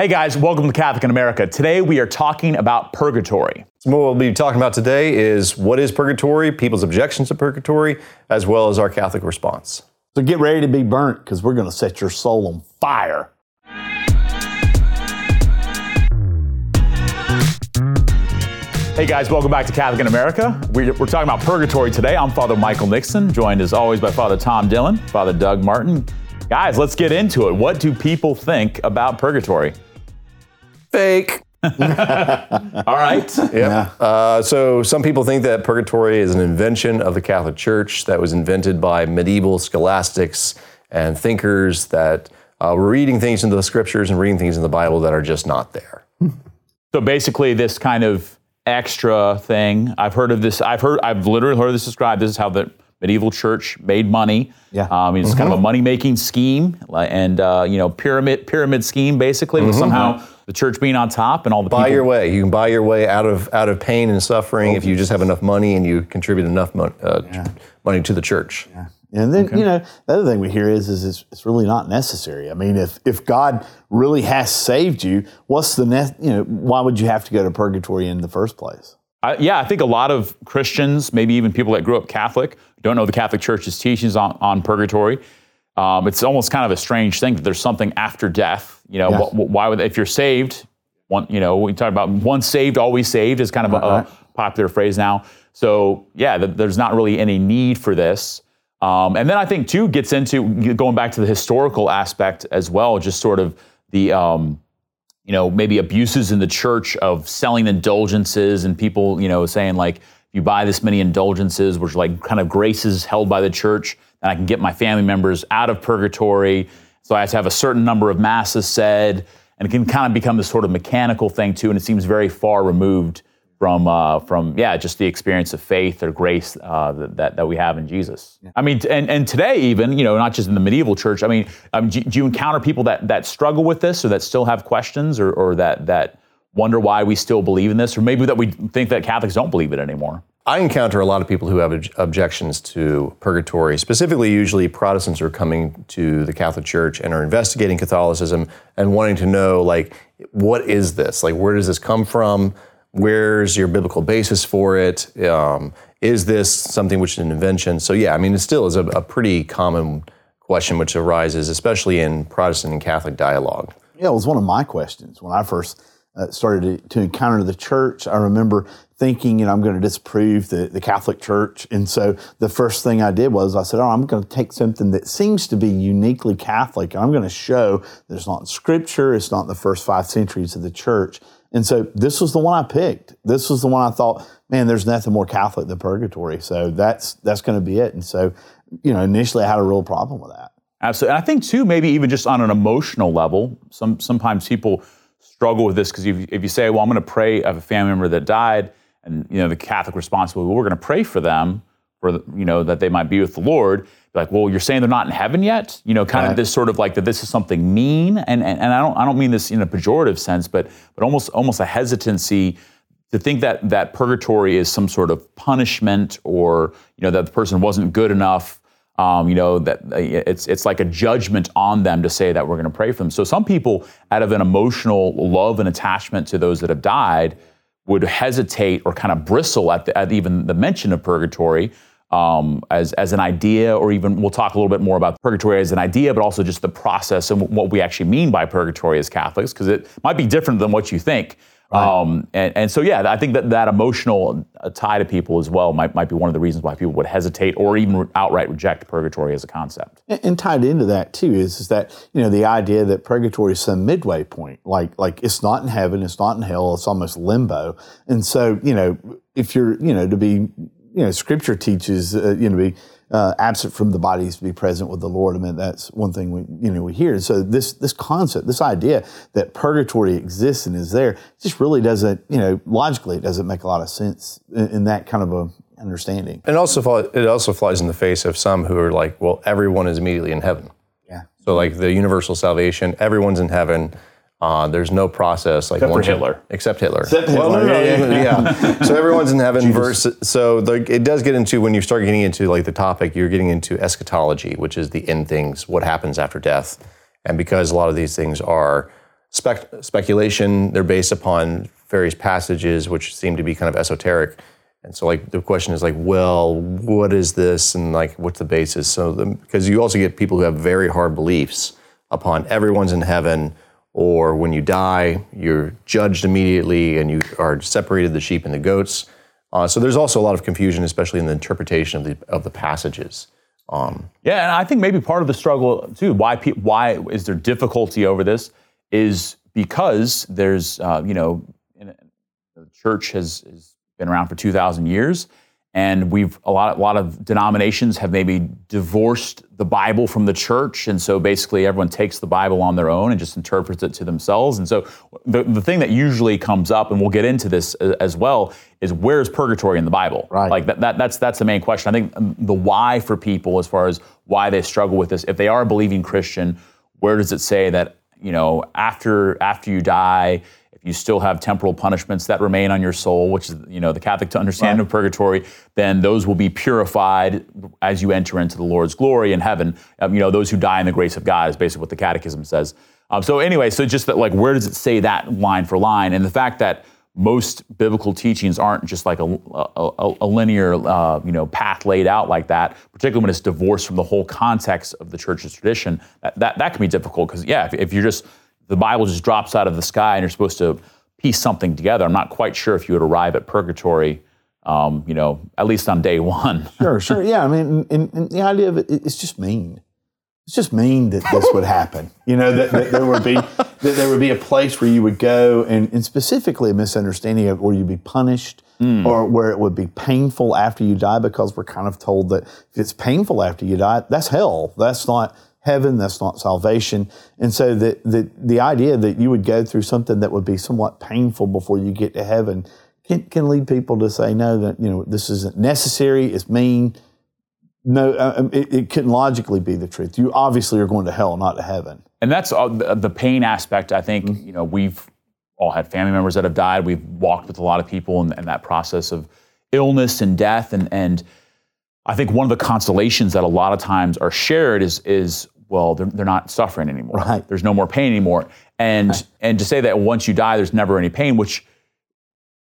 Hey guys, welcome to Catholic in America. Today we are talking about purgatory. So what we'll be talking about today is what is purgatory, people's objections to purgatory, as well as our Catholic response. So get ready to be burnt because we're going to set your soul on fire. Hey guys, welcome back to Catholic in America. We're, we're talking about purgatory today. I'm Father Michael Nixon, joined as always by Father Tom Dillon, Father Doug Martin. Guys, let's get into it. What do people think about purgatory? Fake. All right. Yeah. Uh, so some people think that purgatory is an invention of the Catholic Church that was invented by medieval scholastics and thinkers that uh, were reading things into the scriptures and reading things in the Bible that are just not there. So basically, this kind of extra thing. I've heard of this. I've heard. I've literally heard this described. This is how the medieval church made money. Yeah. Um, it's kind of a money making scheme, and uh, you know, pyramid pyramid scheme basically. With somehow the church being on top and all the people. Buy people. your way. You can buy your way out of out of pain and suffering if you just have enough money and you contribute enough mon- uh, money to the church. And then, you know, the other thing we hear is, is it's, it's really not necessary. I mean, if, if God really has saved you, what's the, ne- you know, why would you have to go to purgatory in the first place? I, yeah, I think a lot of Christians, maybe even people that grew up Catholic, don't know the Catholic Church's teachings on, on purgatory. Um, it's almost kind of a strange thing that there's something after death. You know, Yes. wh- why would if you're saved, one, you know, we talk about once saved, always saved is kind of a, Right, right. popular phrase now. So yeah, th- there's not really any need for this. Um, and then I think too gets into going back to the historical aspect as well, just sort of the um, you know, maybe abuses in the church of selling indulgences and people, you know, saying like, if you buy this many indulgences, which are like kind of graces held by the church, then I can get my family members out of purgatory. So I have to have a certain number of masses said, and it can kind of become this sort of mechanical thing too. And it seems very far removed from uh, from yeah, just the experience of faith or grace uh, that that we have in Jesus. I mean, and and today even you know not just in the medieval church. I mean, um, do, do you encounter people that that struggle with this or that still have questions or or that that wonder why we still believe in this or maybe that we think that Catholics don't believe it anymore? I encounter a lot of people who have obj- objections to purgatory. Specifically, usually Protestants are coming to the Catholic Church and are investigating Catholicism and wanting to know, like, what is this? Like, where does this come from? Where's your biblical basis for it? Um, is this something which is an invention? So, yeah, I mean, it still is a, a pretty common question which arises, especially in Protestant and Catholic dialogue. Yeah, it was one of my questions when I first uh, started to, to encounter the church. I remember thinking, you know, I'm going to disprove the, the Catholic Church. And so the first thing I did was I said, oh, I'm going to take something that seems to be uniquely Catholic and I'm going to show that it's not Scripture, it's not the first five centuries of the church. And so this was the one I picked. This was the one I thought, man, there's nothing more Catholic than purgatory. So that's that's going to be it. And so, you know, initially I had a real problem with that. Absolutely. And I think too, maybe even just on an emotional level, some sometimes people struggle with this because if, if you say, "Well, I'm going to pray," have a family member that died, and you know the Catholic response will, "Well, we're going to pray for them for you know that they might be with the Lord." Like, well, you're saying they're not in heaven yet. You know, kind of this sort of like that. This is something mean, and, and and I don't I don't mean this in a pejorative sense, but but almost almost a hesitancy to think that that purgatory is some sort of punishment or you know that the person wasn't good enough um, you know that uh, it's it's like a judgment on them to say that we're going to pray for them so some people out of an emotional love and attachment to those that have died would hesitate or kind of bristle at, the, at even the mention of purgatory um, as, as an idea, or even we'll talk a little bit more about purgatory as an idea, but also just the process and what we actually mean by purgatory as Catholics, because it might be different than what you think. Um, and, and so, yeah, I think that that emotional uh, tie to people as well might, might be one of the reasons why people would hesitate or even outright reject purgatory as a concept. And, and tied into that too is is that you know the idea that purgatory is some midway point, like like it's not in heaven, it's not in hell, it's almost limbo. And so you know if you're you know to be you know Scripture teaches uh, you know to be uh, absent from the bodies to be present with the Lord. I mean that's one thing we you know we hear. And so this this concept, this idea that purgatory exists and is there, just really doesn't you know logically it doesn't make a lot of sense in, in that kind of a understanding. And also, it also flies in the face of some who are like, well, everyone is immediately in heaven. Yeah. So like the universal salvation, everyone's in heaven. Uh, there's no process like Except you- Hitler. Except Hitler. Except Well, no, Hitler, no, yeah, no, yeah. so everyone's in heaven. Versus, so the, it does get into when you start getting into like the topic, you're getting into eschatology, which is the end things, what happens after death, and because a lot of these things are spec- speculation. They're based upon various passages, which seem to be kind of esoteric. And so, like, the question is like, well, what is this, and like, what's the basis? So, because you also get people who have very hard beliefs upon everyone's in heaven, or when you die, you're judged immediately, and you are separated the sheep and the goats. Uh, so, there's also a lot of confusion, especially in the interpretation of the of the passages. Um, yeah, and I think maybe part of the struggle too, why pe- why is there difficulty over this, is because there's uh, you know, in, the church has, has been around for 2,000 years. And we've a lot, a lot of denominations have maybe divorced the Bible from the church, and so basically everyone takes the Bible on their own and just interprets it to themselves. And so the, the thing that usually comes up, and we'll get into this as well, is where's purgatory in the Bible? Right. Like that, that that's that's the main question. I think the why for people, as far as why they struggle with this, if they are a believing Christian, where does it say that you know after after you die? If you still have temporal punishments that remain on your soul, which is you know the Catholic understanding right. of purgatory, then those will be purified as you enter into the Lord's glory in heaven. Um, you know those who die in the grace of God is basically what the Catechism says. Um, so anyway, so just that like where does it say that line for line, and the fact that most biblical teachings aren't just like a, a, a linear uh, you know path laid out like that particularly when it's divorced from the whole context of the church's tradition that, that, that can be difficult because yeah if, if, you're just the Bible just drops out of the sky and you're supposed to piece something together. I'm not quite sure if you would arrive at purgatory, um, you know, at least on day one. sure, sure. Yeah, I mean, and, and the idea of it, it's just mean. It's just mean that this would happen. You know, that, that there would be that there would be a place where you would go, and, and specifically a misunderstanding of where you'd be punished, mm. or where it would be painful after you die, because we're kind of told that if it's painful after you die, that's hell. That's not heaven, that's not salvation. And so the, the, the idea that you would go through something that would be somewhat painful before you get to heaven can, can lead people to say, no, that, you know, this isn't necessary, it's mean. No, uh, um, it, it couldn't logically be the truth. You obviously are going to hell, not to heaven. And that's uh, the pain aspect. I think, mm-hmm. you know, we've all had family members that have died. We've walked with a lot of people in, in that process of illness and death and, and I think one of the consolations that a lot of times are shared is is well, they're, they're not suffering anymore. Right. There's no more pain anymore. And right. and to say that once you die, there's never any pain, which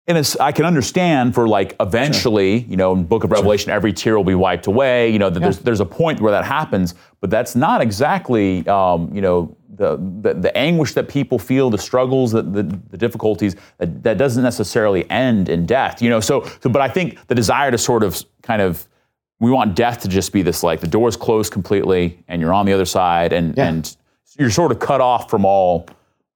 in I can understand for like eventually, sure. you know, in Book of Revelation, sure. every tear will be wiped away. You know, yeah. there's there's a point where that happens, but that's not exactly, um, you know, the, the, the anguish that people feel, the struggles, the, the, the difficulties. That, that doesn't necessarily end in death. You know, so, so but I think the desire to sort of kind of we want death to just be this like the door's closed completely and you're on the other side and yeah. and you're sort of cut off from all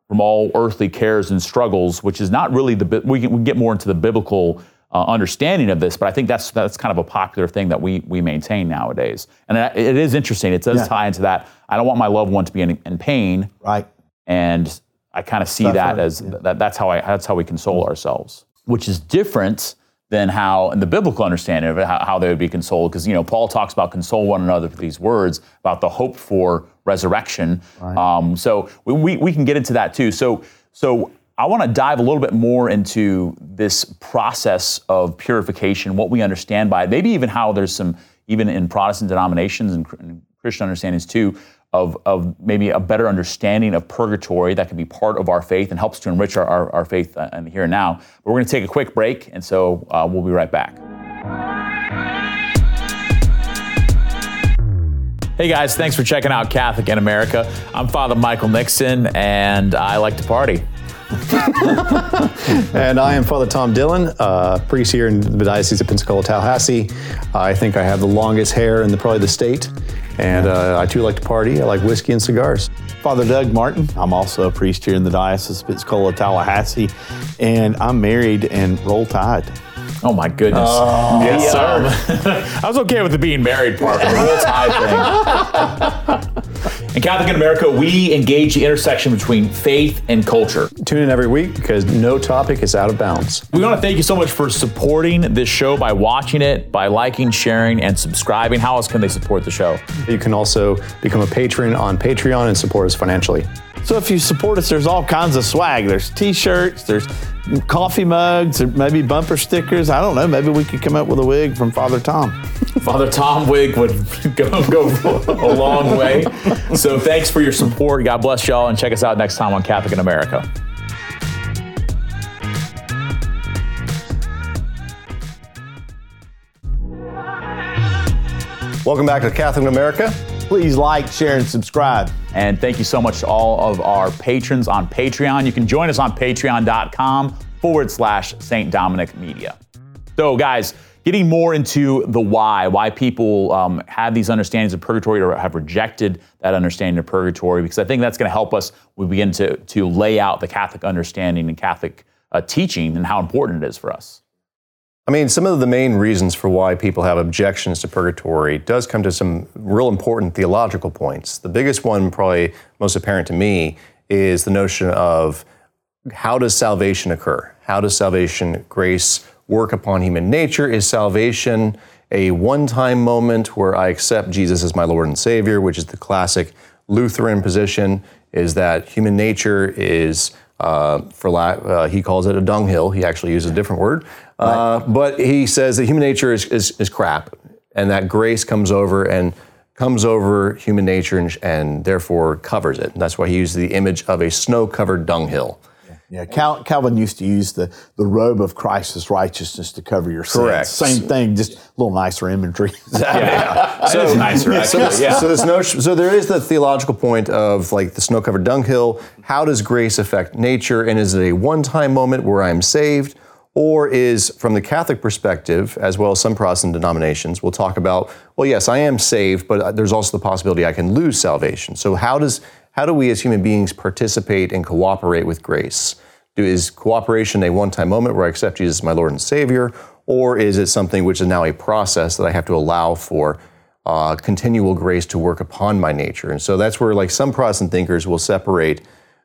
from all earthly cares and struggles, which is not really the we can, we get more into the biblical uh, understanding of this, but I think that's that's kind of a popular thing that we we maintain nowadays, and it, it is interesting. It does yeah. tie into that. I don't want my loved one to be in, in pain, right? And I kind of see that as yeah. that, that's how I that's how we console ourselves, which is different than how, in the biblical understanding of it, how, how they would be consoled. Because, you know, Paul talks about console one another with these words about the hope for resurrection. Right. Um, so we, we, we, can get into that too. So, so I want to dive a little bit more into this process of purification, what we understand by it, maybe even how there's some, even in Protestant denominations and, and Christian understandings too, of, of maybe a better understanding of purgatory that can be part of our faith and helps to enrich our, our, our faith uh, in the here and now. But we're going to take a quick break, and so uh, we'll be right back. Hey guys, thanks for checking out Catholic in America. I'm Father Michael Nixon, and I like to party. and I am Father Tom Dillon, uh, priest here in the Diocese of Pensacola, Tallahassee. I think I have the longest hair in the, probably the state. And uh, I too like to party. I like whiskey and cigars. Father Doug Martin. I'm also a priest here in the Diocese of Pensacola, Tallahassee, and I'm married and roll tide. Oh my goodness! Oh, yes, sir. I was okay with the being married part, the roll tide thing. In Catholic in America, we engage the intersection between faith and culture. Tune in every week because no topic is out of bounds. We want to thank you so much for supporting this show by watching it, by liking, sharing, and subscribing. How else can they support the show? You can also become a patron on Patreon and support us financially. So if you support us, there's all kinds of swag. There's T-shirts, there's coffee mugs, or maybe bumper stickers. I don't know. Maybe we could come up with a wig from Father Tom. Father Tom wig would go, go a long way. So thanks for your support. God bless y'all, and check us out next time on Catholic in America. Welcome back to Catholic in America. Please like, share, and subscribe. And thank you so much to all of our patrons on Patreon. You can join us on patreon.com forward slash St. Dominic Media. So, guys, getting more into the why, why people um, have these understandings of purgatory or have rejected that understanding of purgatory, because I think that's going to help us. We begin to, to lay out the Catholic understanding and Catholic uh, teaching and how important it is for us. I mean, some of the main reasons for why people have objections to purgatory does come to some real important theological points. The biggest one, probably most apparent to me, is the notion of how does salvation occur? How does salvation, grace, work upon human nature? Is salvation a one time moment where I accept Jesus as my Lord and Savior, which is the classic Lutheran position? Is that human nature is uh, for lack, uh, he calls it a dunghill. He actually uses a different word. Uh, but he says that human nature is, is, is, crap, and that grace comes over and comes over human nature and, and therefore covers it. And that's why he used the image of a snow covered dunghill. Yeah, Cal- Calvin used to use the, the robe of Christ's righteousness to cover your sins. Correct. Same thing, just a little nicer imagery. yeah, so, it's nicer. So, yeah. so, this notion, so there is the theological point of like the snow-covered dunghill. How does grace affect nature, and is it a one-time moment where I'm saved, or is from the Catholic perspective, as well as some Protestant denominations, we'll talk about. Well, yes, I am saved, but there's also the possibility I can lose salvation. So how does how do we as human beings participate and cooperate with grace? Do, is cooperation a one time moment where I accept Jesus as my Lord and Savior, or is it something which is now a process that I have to allow for uh, continual grace to work upon my nature? And so that's where, like, some Protestant thinkers will separate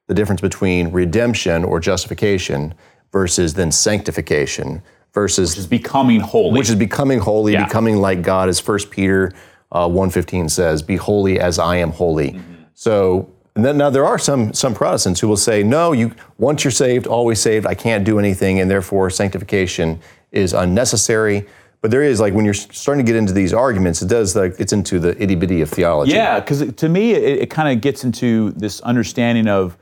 the difference between redemption or justification versus then sanctification versus which is becoming holy. Which is becoming holy, yeah. becoming like God, as First Peter uh, 1.15 says, be holy as I am holy. Mm-hmm. So and then now there are some some Protestants who will say, no, you once you're saved, always saved. I can't do anything, and therefore sanctification is unnecessary. But there is like when you're starting to get into these arguments, it does like it's into the itty bitty of theology. Yeah, because to me, it, it kind of gets into this understanding of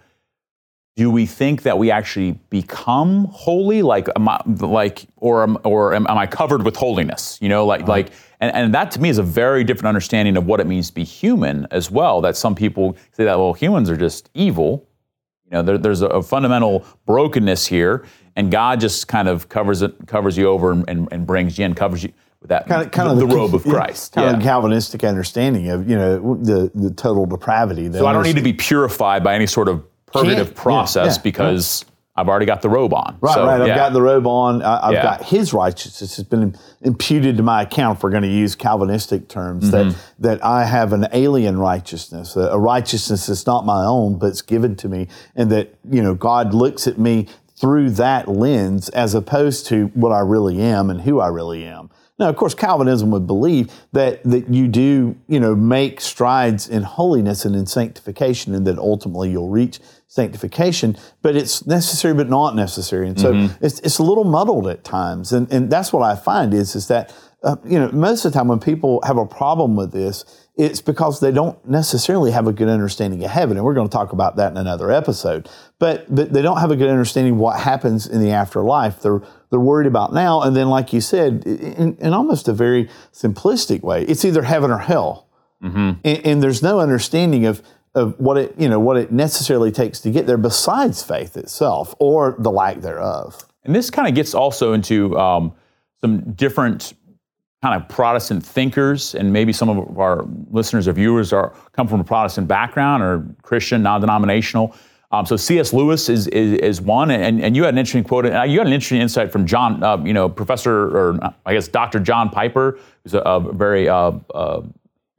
do we think that we actually become holy like am I, like or am, or am, am I covered with holiness you know like uh-huh. like and, and that to me is a very different understanding of what it means to be human as well that some people say that well humans are just evil you know there, there's a, a, fundamental brokenness here and God just kind of covers it covers you over and, and, and brings you in covers you with that kind of, kind the, of the, robe of Christ. Kind yeah. of Calvinistic understanding of you know the the total depravity. So I don't need to be purified by any sort of purgative process yeah, yeah, because I've already got the robe on. Right, so, right. I've got the robe on. I, have got His righteousness has been imputed to my account. If we're going to use Calvinistic terms, mm-hmm. that that I have an alien righteousness, a, a righteousness that's not my own, but it's given to me, and that you know God looks at me through that lens as opposed to what I really am and who I really am. Now, of course, Calvinism would believe that, that you do, you know, make strides in holiness and in sanctification and that ultimately you'll reach sanctification, but it's necessary but not necessary. And so mm-hmm. it's, it's a little muddled at times. And, and that's what I find is, is that, uh, you know, most of the time when people have a problem with this, it's because they don't necessarily have a good understanding of heaven. And we're going to talk about that in another episode. But, but they don't have a good understanding of what happens in the afterlife. They're, they're worried about now. And then, like you said, in, in almost a very simplistic way, it's either heaven or hell. Mm-hmm. And, and there's no understanding of, of what it you know what it necessarily takes to get there besides faith itself or the lack thereof and this kind of gets also into um, some different kind of protestant thinkers and maybe some of our listeners or viewers are come from a protestant background or christian non-denominational um, so C.S. Lewis is, is, is, one, and, and you had an interesting quote. Uh, you had an interesting insight from John, uh, you know, Professor or I guess Dr. John Piper, who's a, a very uh, uh,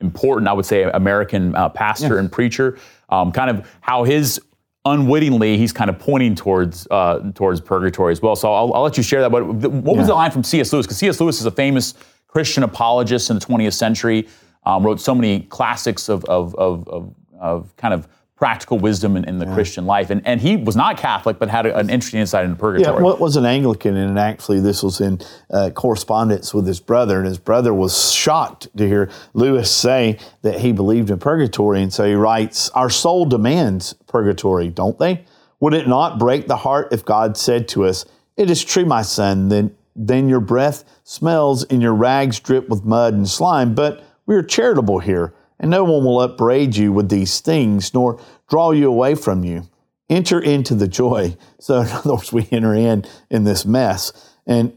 important, I would say, American uh, pastor and preacher. Um, kind of how his unwittingly he's kind of pointing towards uh, towards purgatory as well. So I'll, I'll, let you share that. But what was yeah. the line from C.S. Lewis? Because C.S. Lewis is a famous Christian apologist in the 20th century. Um, wrote so many classics of, of, of, of, of kind of practical wisdom in, in the Christian life. And, and he was not Catholic, but had a, an interesting insight into purgatory. Yeah, what was an Anglican, and actually this was in uh, correspondence with his brother, and his brother was shocked to hear Lewis say that he believed in purgatory, and so he writes, "Our soul demands purgatory, don't they? Would it not break the heart if God said to us, "It is true, my son, then then your breath smells and your rags drip with mud and slime, but we are charitable here." And no one will upbraid you with these things, nor draw you away from you enter into the joy. So in other words, we enter in in this mess. And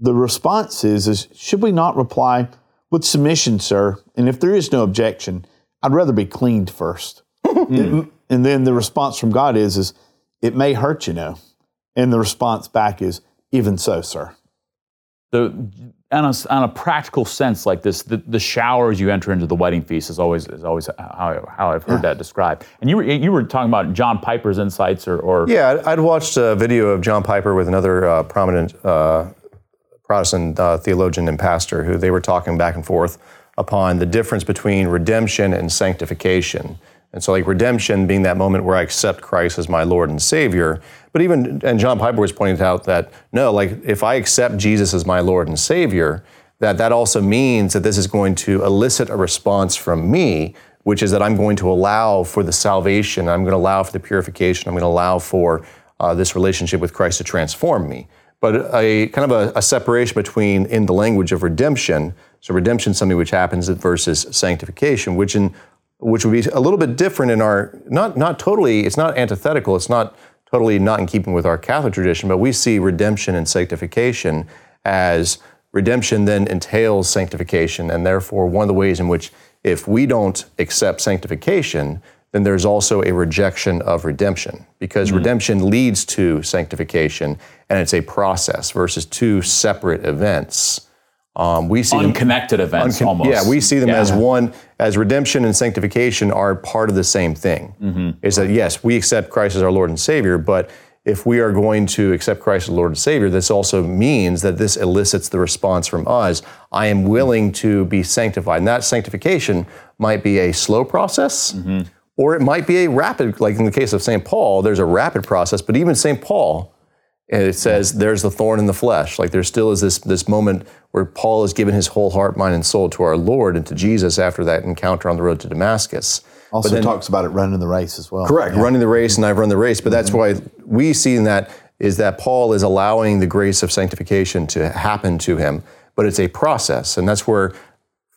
the response is, is should we not reply with submission, sir? And if there is no objection, I'd rather be cleaned first. and, and then the response from God is, is it may hurt, you know. And the response back is, even so, sir. the on a, on a practical sense like this, the, the shower as you enter into the wedding feast is always is always how, how I've heard that described. And you were you were talking about John Piper's insights or, or Yeah, I'd- I'd watched a video of John Piper with another uh, prominent uh, Protestant uh, theologian and pastor who they were talking back and forth upon the difference between redemption and sanctification. And so, like redemption being that moment where I accept Christ as my Lord and Savior. But even, and John Piper was pointing out that no, like if I accept Jesus as my Lord and Savior, that that also means that this is going to elicit a response from me, which is that I'm going to allow for the salvation, I'm going to allow for the purification, I'm going to allow for uh, this relationship with Christ to transform me. But a kind of a, a separation between in the language of redemption. So redemption is something which happens versus sanctification, which in which would be a little bit different in our not not totally. It's not antithetical. It's not totally not in keeping with our Catholic tradition. But we see redemption and sanctification as redemption then entails sanctification, and therefore one of the ways in which if we don't accept sanctification, then there's also a rejection of redemption because mm. redemption leads to sanctification, and it's a process versus two separate events. Um, we see them- unconnected events Uncon- almost. Yeah, we see them Yeah. as one, as redemption and sanctification are part of the same thing. Mm-hmm. Is that yes, we accept Christ as our Lord and Savior, but if we are going to accept Christ as Lord and Savior, this also means that this elicits the response from us. I am willing to be sanctified. And that sanctification might be a slow process, Mm-hmm. or it might be a rapid, like in the case of St. Paul, there's a rapid process, but even St. Paul, and it says there's the thorn in the flesh. Like there still is this this moment where Paul has given his whole heart, mind, and soul to our Lord and to Jesus after that encounter on the road to Damascus. Also then- talks about it running the race as well. Correct. Running the race, and I've run the race. But that's mm-hmm. why we see in that is that Paul is allowing the grace of sanctification to happen to him, but it's a process, and that's where.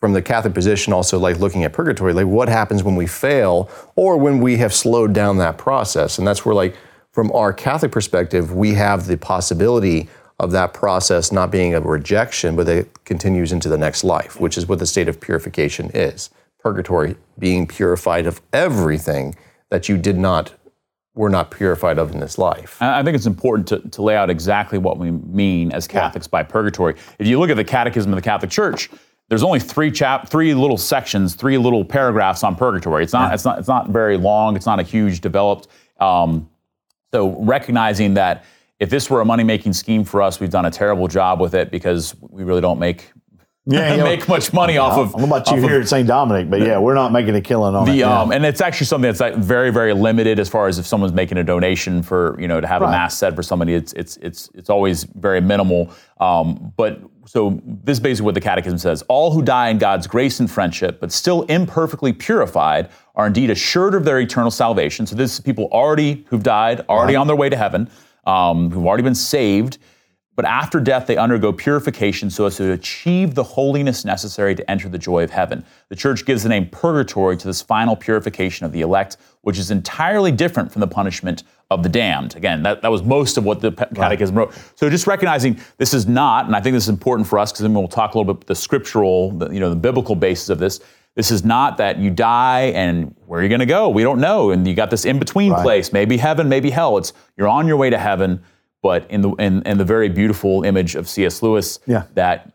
From the Catholic position, also like looking at purgatory, like what happens when we fail or when we have slowed down that process. And that's where, like, from our Catholic perspective, we have the possibility of that process not being a rejection, but that it continues into the next life, which is what the state of purification is. Purgatory, being purified of everything that you did not, were not purified of in this life. I think it's important to, to lay out exactly what we mean as Catholics by purgatory. If you look at the Catechism of the Catholic Church, there's only three chap, three little sections, three little paragraphs on purgatory. It's not, it's not, it's not very long. It's not a huge developed. Um, so recognizing that if this were a money making scheme for us, we've done a terrible job with it because we really don't make Yeah, yeah. make much money off of. I don't know about you here at St. Dominic, but yeah, we're not making a killing on it. the, yeah. um, and it's actually something that's like very, very limited as far as if someone's making a donation for, you know, to have a mass said for somebody, it's it's it's it's always very minimal. Um, but so this is basically what the Catechism says: All who die in God's grace and friendship, but still imperfectly purified, are indeed assured of their eternal salvation. So this is people already who've died, already on their way to heaven, um, who've already been saved. But after death, they undergo purification so as to achieve the holiness necessary to enter the joy of heaven. The church gives the name purgatory to this final purification of the elect, which is entirely different from the punishment of the damned. Again, that, that was most of what the Catechism wrote. So just recognizing this is not, and I think this is important for us because then we'll talk a little bit the scriptural, the, you know, the biblical basis of this. This is not that you die and where are you going to go? We don't know. And you got this in between place, maybe heaven, maybe hell. It's you're on your way to heaven but in the in, in the very beautiful image of C.S. Lewis, Yeah. that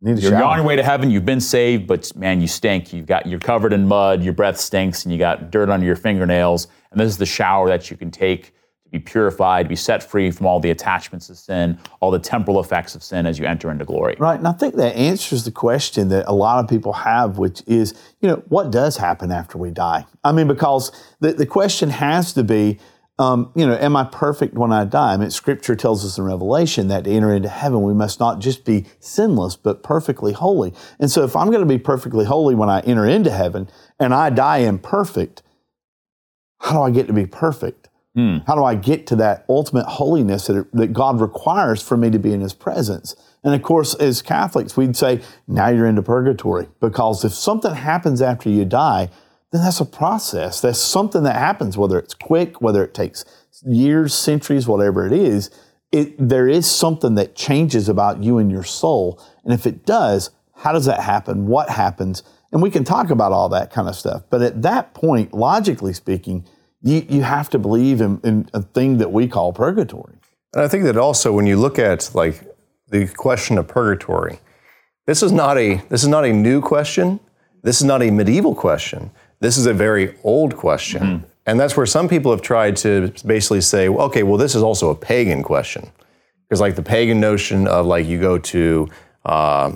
you're, you're shower. on your way to heaven, you've been saved, but man, you stink. You've got you're covered in mud, your breath stinks, and you got dirt under your fingernails. And this is the shower that you can take to be purified, to be set free from all the attachments of sin, all the temporal effects of sin as you enter into glory. Right. And I think that answers the question that a lot of people have, which is, you know, what does happen after we die? I mean, because the, the question has to be, um, you know, am I perfect when I die? I mean, Scripture tells us in Revelation that to enter into heaven, we must not just be sinless, but perfectly holy. And so, if I'm going to be perfectly holy when I enter into heaven and I die imperfect, how do I get to be perfect? Hmm. How do I get to that ultimate holiness that, that God requires for me to be in His presence? And of course, as Catholics, we'd say, now you're into purgatory. Because if something happens after you die, then that's a process. That's something that happens, whether it's quick, whether it takes years, centuries, whatever it is. It, there is something that changes about you and your soul. And if it does, how does that happen? What happens? And we can talk about all that kind of stuff. But at that point, logically speaking, you, you have to believe in, in a thing that we call purgatory. And I think that also when you look at like the question of purgatory, this is not a this is not a new question. This is not a medieval question. This is a very old question. Mm-hmm. And that's where some people have tried to basically say, well, okay, well, this is also a pagan question. Because, like, the pagan notion of, like, you go to uh,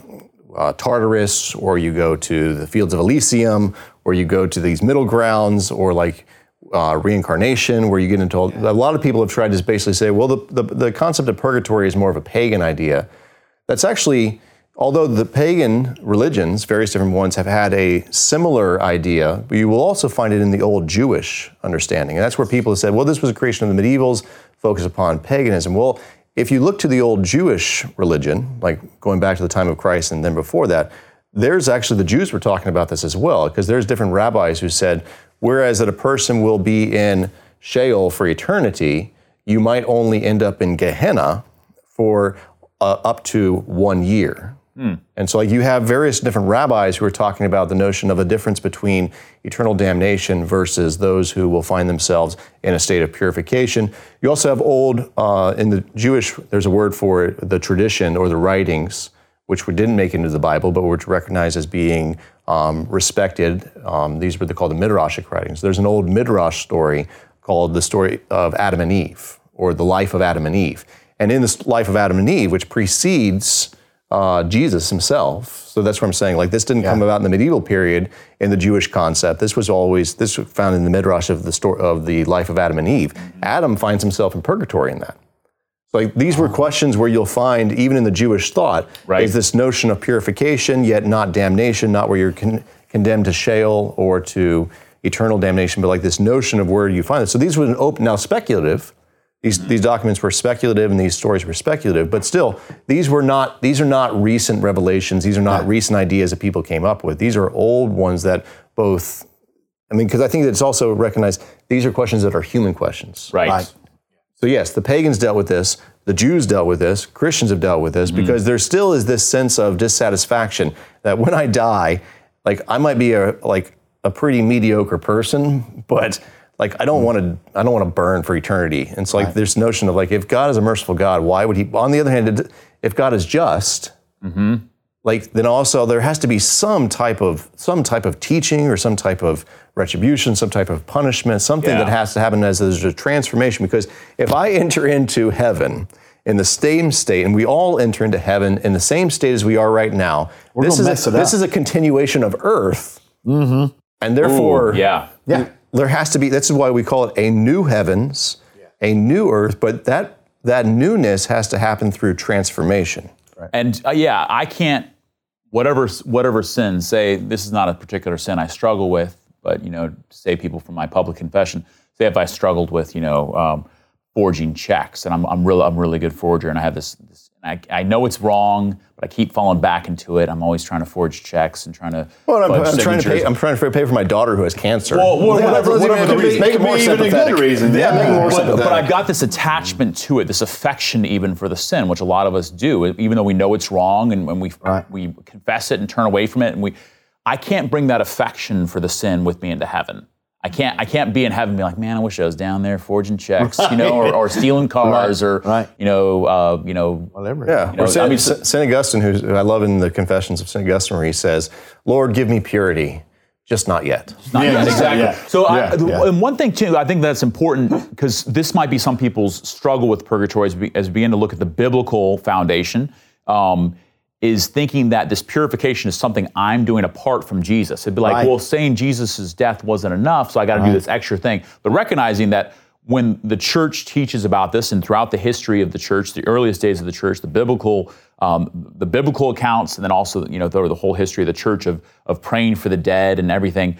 uh, Tartarus, or you go to the fields of Elysium, or you go to these middle grounds, or like uh, reincarnation, where you get into all, a lot of people have tried to basically say, well, the, the, the concept of purgatory is more of a pagan idea. That's actually although the pagan religions, various different ones, have had a similar idea, but you will also find it in the old Jewish understanding. And that's where people have said, well, this was a creation of the medievals, focus upon paganism. Well, if you look to the old Jewish religion, like going back to the time of Christ and then before that, there's actually the Jews were talking about this as well, because there's different rabbis who said, whereas that a person will be in Sheol for eternity, you might only end up in Gehenna for uh, up to one year. And so, like, you have various different rabbis who are talking about the notion of a difference between eternal damnation versus those who will find themselves in a state of purification. You also have old, uh, in the Jewish, there's a word for it, the tradition or the writings, which we didn't make into the Bible, but were recognized as being um, respected. Um, these were called the Midrashic writings. There's an old Midrash story called the story of Adam and Eve, or the life of Adam and Eve. And in this life of Adam and Eve, which precedes uh, Jesus himself. So that's what I'm saying. Like this didn't come about in the medieval period in the Jewish concept. This was always this was found in the midrash of the story of the life of Adam and Eve. Adam finds himself in purgatory in that. So like these were questions where you'll find even in the Jewish thought Right. is this notion of purification yet not damnation, not where you're con- condemned to Sheol or to eternal damnation, but like this notion of where you find it. So these were an open now speculative. These, these documents were speculative and these stories were speculative, but still, these were not these are not recent revelations. These are not recent ideas that people came up with. These are old ones that both. I mean, because I think that it's also recognized these are questions that are human questions. Right. Right. So yes, the pagans dealt with this, the Jews dealt with this, Christians have dealt with this mm. because there still is this sense of dissatisfaction that when I die, like I might be a like a pretty mediocre person, but like I don't want to I don't want to burn for eternity. And so like this notion of like if God is a merciful God, why would he on the other hand if God is just, like then also there has to be some type of some type of teaching or some type of retribution some type of punishment something Yeah. that has to happen as there's a transformation because if i enter into heaven in the same state and we all enter into heaven in the same state as we are right now this gonna is a, this is a continuation of earth and therefore Yeah. Yeah. There has to be this is why we call it a new heavens a new earth but that that newness has to happen through transformation And uh, yeah, I can't whatever whatever sin. Say this is not a particular sin I struggle with, but you know, say people from my public confession. Say if I struggled with you know um, forging checks, and I'm I'm really I'm a really good forger, and I have this. this I, I know it's wrong, but I keep falling back into it. I'm always trying to forge checks and trying to. Well, I'm, I'm trying to pay. I'm trying to pay for my daughter who has cancer. Well, well, Yeah, whatever, let's- whatever the it reason. it be even a good reason. Yeah, make it more but, sympathetic. but I've got this attachment to it, this affection even for the sin, which a lot of us do, even though we know it's wrong and when we Right. we confess it and turn away from it, and we, I can't bring that affection for the sin with me into heaven. I can't I can't be in heaven and be like, man, I wish I was down there forging checks, you know, or, or stealing cars, or Right. you know, uh, you know, Whatever. Yeah, know, or Saint, I mean, Saint Augustine, who's, who I love in the Confessions of Saint Augustine, where he says, "Lord, give me purity, just not yet. Not Yeah, yet, exactly. yeah, So, I, yeah, yeah. and one thing too, I think that's important because this might be some people's struggle with purgatory as we, as we begin to look at the biblical foundation. Um, is thinking that this purification is something I'm doing apart from Jesus. It'd be like, Right. well, saying Jesus' death wasn't enough, so I got to do this extra thing. But recognizing that when the church teaches about this, and throughout the history of the church, the earliest days of the church, the biblical, um, the biblical accounts, and then also you know the, the whole history of the church of of praying for the dead and everything,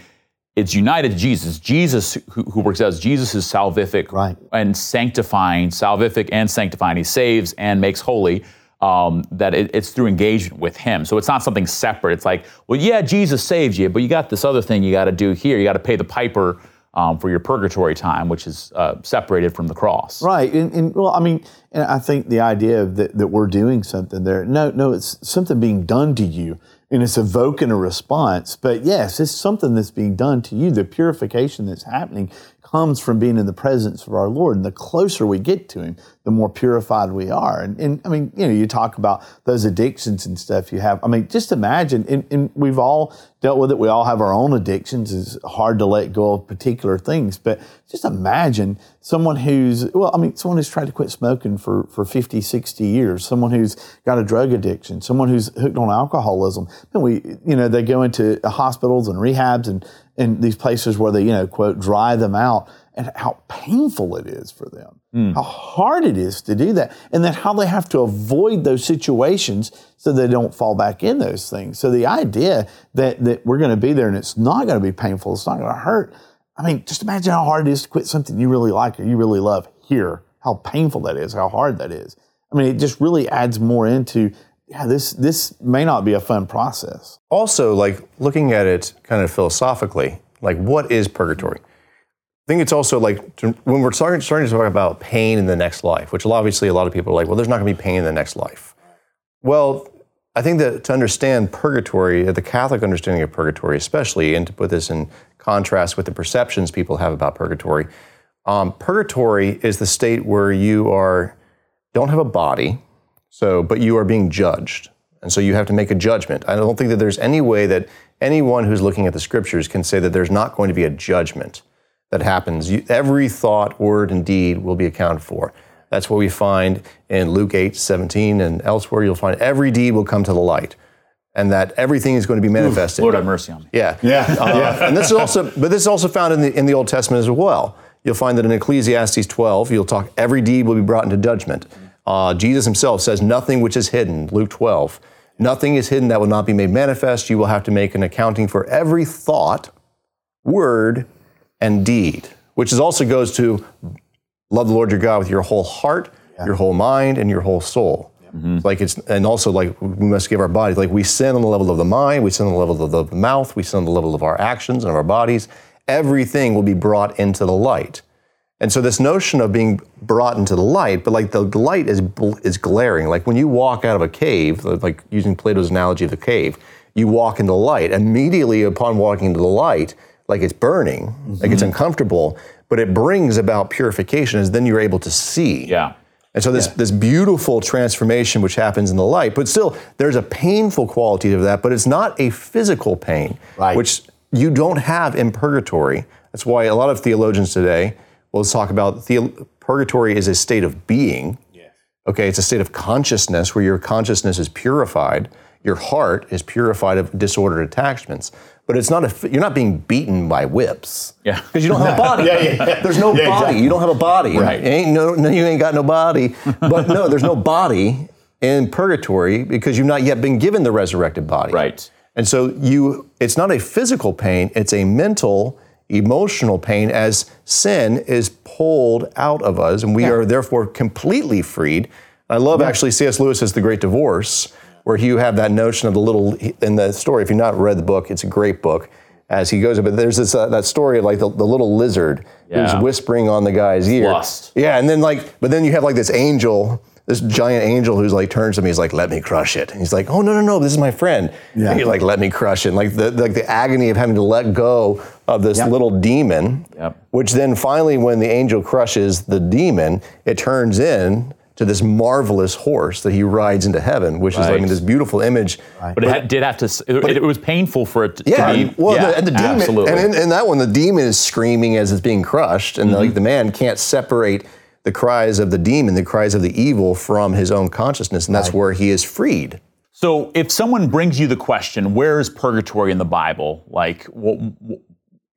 it's united to Jesus. Jesus who, who works out Jesus is salvific Right. and sanctifying, salvific and sanctifying. He saves and makes holy. Um, that it, it's through engagement with Him. So it's not something separate. It's like, well, yeah, Jesus saved you, but you got this other thing you got to do here. You got to pay the piper um, for your purgatory time, which is uh, separated from the cross. Right, and, and well, I mean, and I think the idea that, that we're doing something there. No, no, it's something being done to you, and it's evoking a response. But yes, it's something that's being done to you. The purification that's happening comes from being in the presence of our Lord, and the closer we get to Him, the more purified we are. And, and I mean, you know, you talk about those addictions and stuff you have. I mean, just imagine, and, and we've all dealt with it. We all have our own addictions. It's hard to let go of particular things, but just imagine someone who's, well, I mean, someone who's tried to quit smoking for, for 50, 60 years, someone who's got a drug addiction, someone who's hooked on alcoholism. And we, you know, they go into hospitals and rehabs and, and these places where they, you know, quote, dry them out and how painful it is for them, hmm. how hard it is to do that, and then how they have to avoid those situations so they don't fall back in those things. So the idea that that we're going to be there and it's not going to be painful, it's not going to hurt. I mean, just imagine how hard it is to quit something you really like or you really love here. How painful that is, how hard that is. I mean, it just really adds more into yeah, this this may not be a fun process. also like looking at it kind of philosophically like what is purgatory i think it's also like to, when we're starting, starting to talk about pain in the next life which obviously a lot of people are like well there's not going to be pain in the next life well i think that to understand purgatory the catholic understanding of purgatory especially and to put this in contrast with the perceptions people have about purgatory um, purgatory is the state where you are don't have a body so, but you are being judged. And so you have to make a judgment. I don't think that there's any way that anyone who's looking at the scriptures can say that there's not going to be a judgment that happens. You, every thought, word, and deed will be accounted for. That's what we find in Luke 8, 17, and elsewhere. You'll find every deed will come to the light, and that everything is going to be manifested. Lord have mercy on me. Yeah. Yeah, Uh, and this is also, but this is also found in the in the Old Testament as well. You'll find that in Ecclesiastes 12, you'll talk every deed will be brought into judgment. Uh, Jesus himself says, "Nothing which is hidden." Luke 12, nothing is hidden that will not be made manifest. You will have to make an accounting for every thought, word, and deed. Which is also goes to love the Lord your God with your whole heart, your whole mind, and your whole soul. Like it's, and also like we must give our bodies. Like we sin on the level of the mind, we sin on the level of the, the mouth, we sin on the level of our actions and of our bodies. Everything will be brought into the light. And so this notion of being brought into the light, but like the light is is glaring. Like when you walk out of a cave, uh, like using Plato's analogy of the cave, you walk into the light. Immediately upon walking into the light, like it's burning, like it's mm-hmm. uncomfortable, but it brings about purification as then you're able to see. Yeah. And so this this beautiful transformation which happens in the light, but still there's a painful quality to that, but it's not a physical pain, Right. which you don't have in purgatory. That's why a lot of theologians today will talk about the, purgatory is a state of being. Yes. Okay, it's a state of consciousness where your consciousness is purified, your heart is purified of disordered attachments. But it's not a, you're not being beaten by whips. Yeah. Because you don't have a body. Yeah, yeah, yeah. There's no Yeah, body. exactly. You don't have a body. Right. You ain't no, no, you ain't got no body. But no, there's no body in purgatory because you've not yet been given the resurrected body. Right. And so you it's not a physical pain, it's a mental, emotional pain as sin is pulled out of us and we are therefore completely freed. I love actually C.S. Lewis's The Great Divorce, where you have that notion of the little in the story. If you've not read the book, it's a great book. As he goes, but there's this uh, that story of like the, the little lizard Yeah. who's whispering on the guy's ear. Lust. Yeah, and then like, but then you have like this angel, this giant angel who's like turns to me, he's like, "Let me crush it." And he's like, "Oh no, no, no, this is my friend." Yeah. And he's like, "Let me crush it." And like the like the agony of having to let go of this Yep. little demon, Yep. which then finally, when the angel crushes the demon, it turns in to to this marvelous horse that he rides into heaven, which is I mean this beautiful image. But it had, did have to. s- It, it, was painful for it to, Yeah, to be. and- well, yeah, the, and the demon, absolutely. and in, in that one, the demon is screaming as it's being crushed, and Mm-hmm. like the man can't separate the cries of the demon, the cries of the evil, from his own consciousness, and that's where he is freed. So, if someone brings you the question, "Where is purgatory in the Bible?" Like, wh-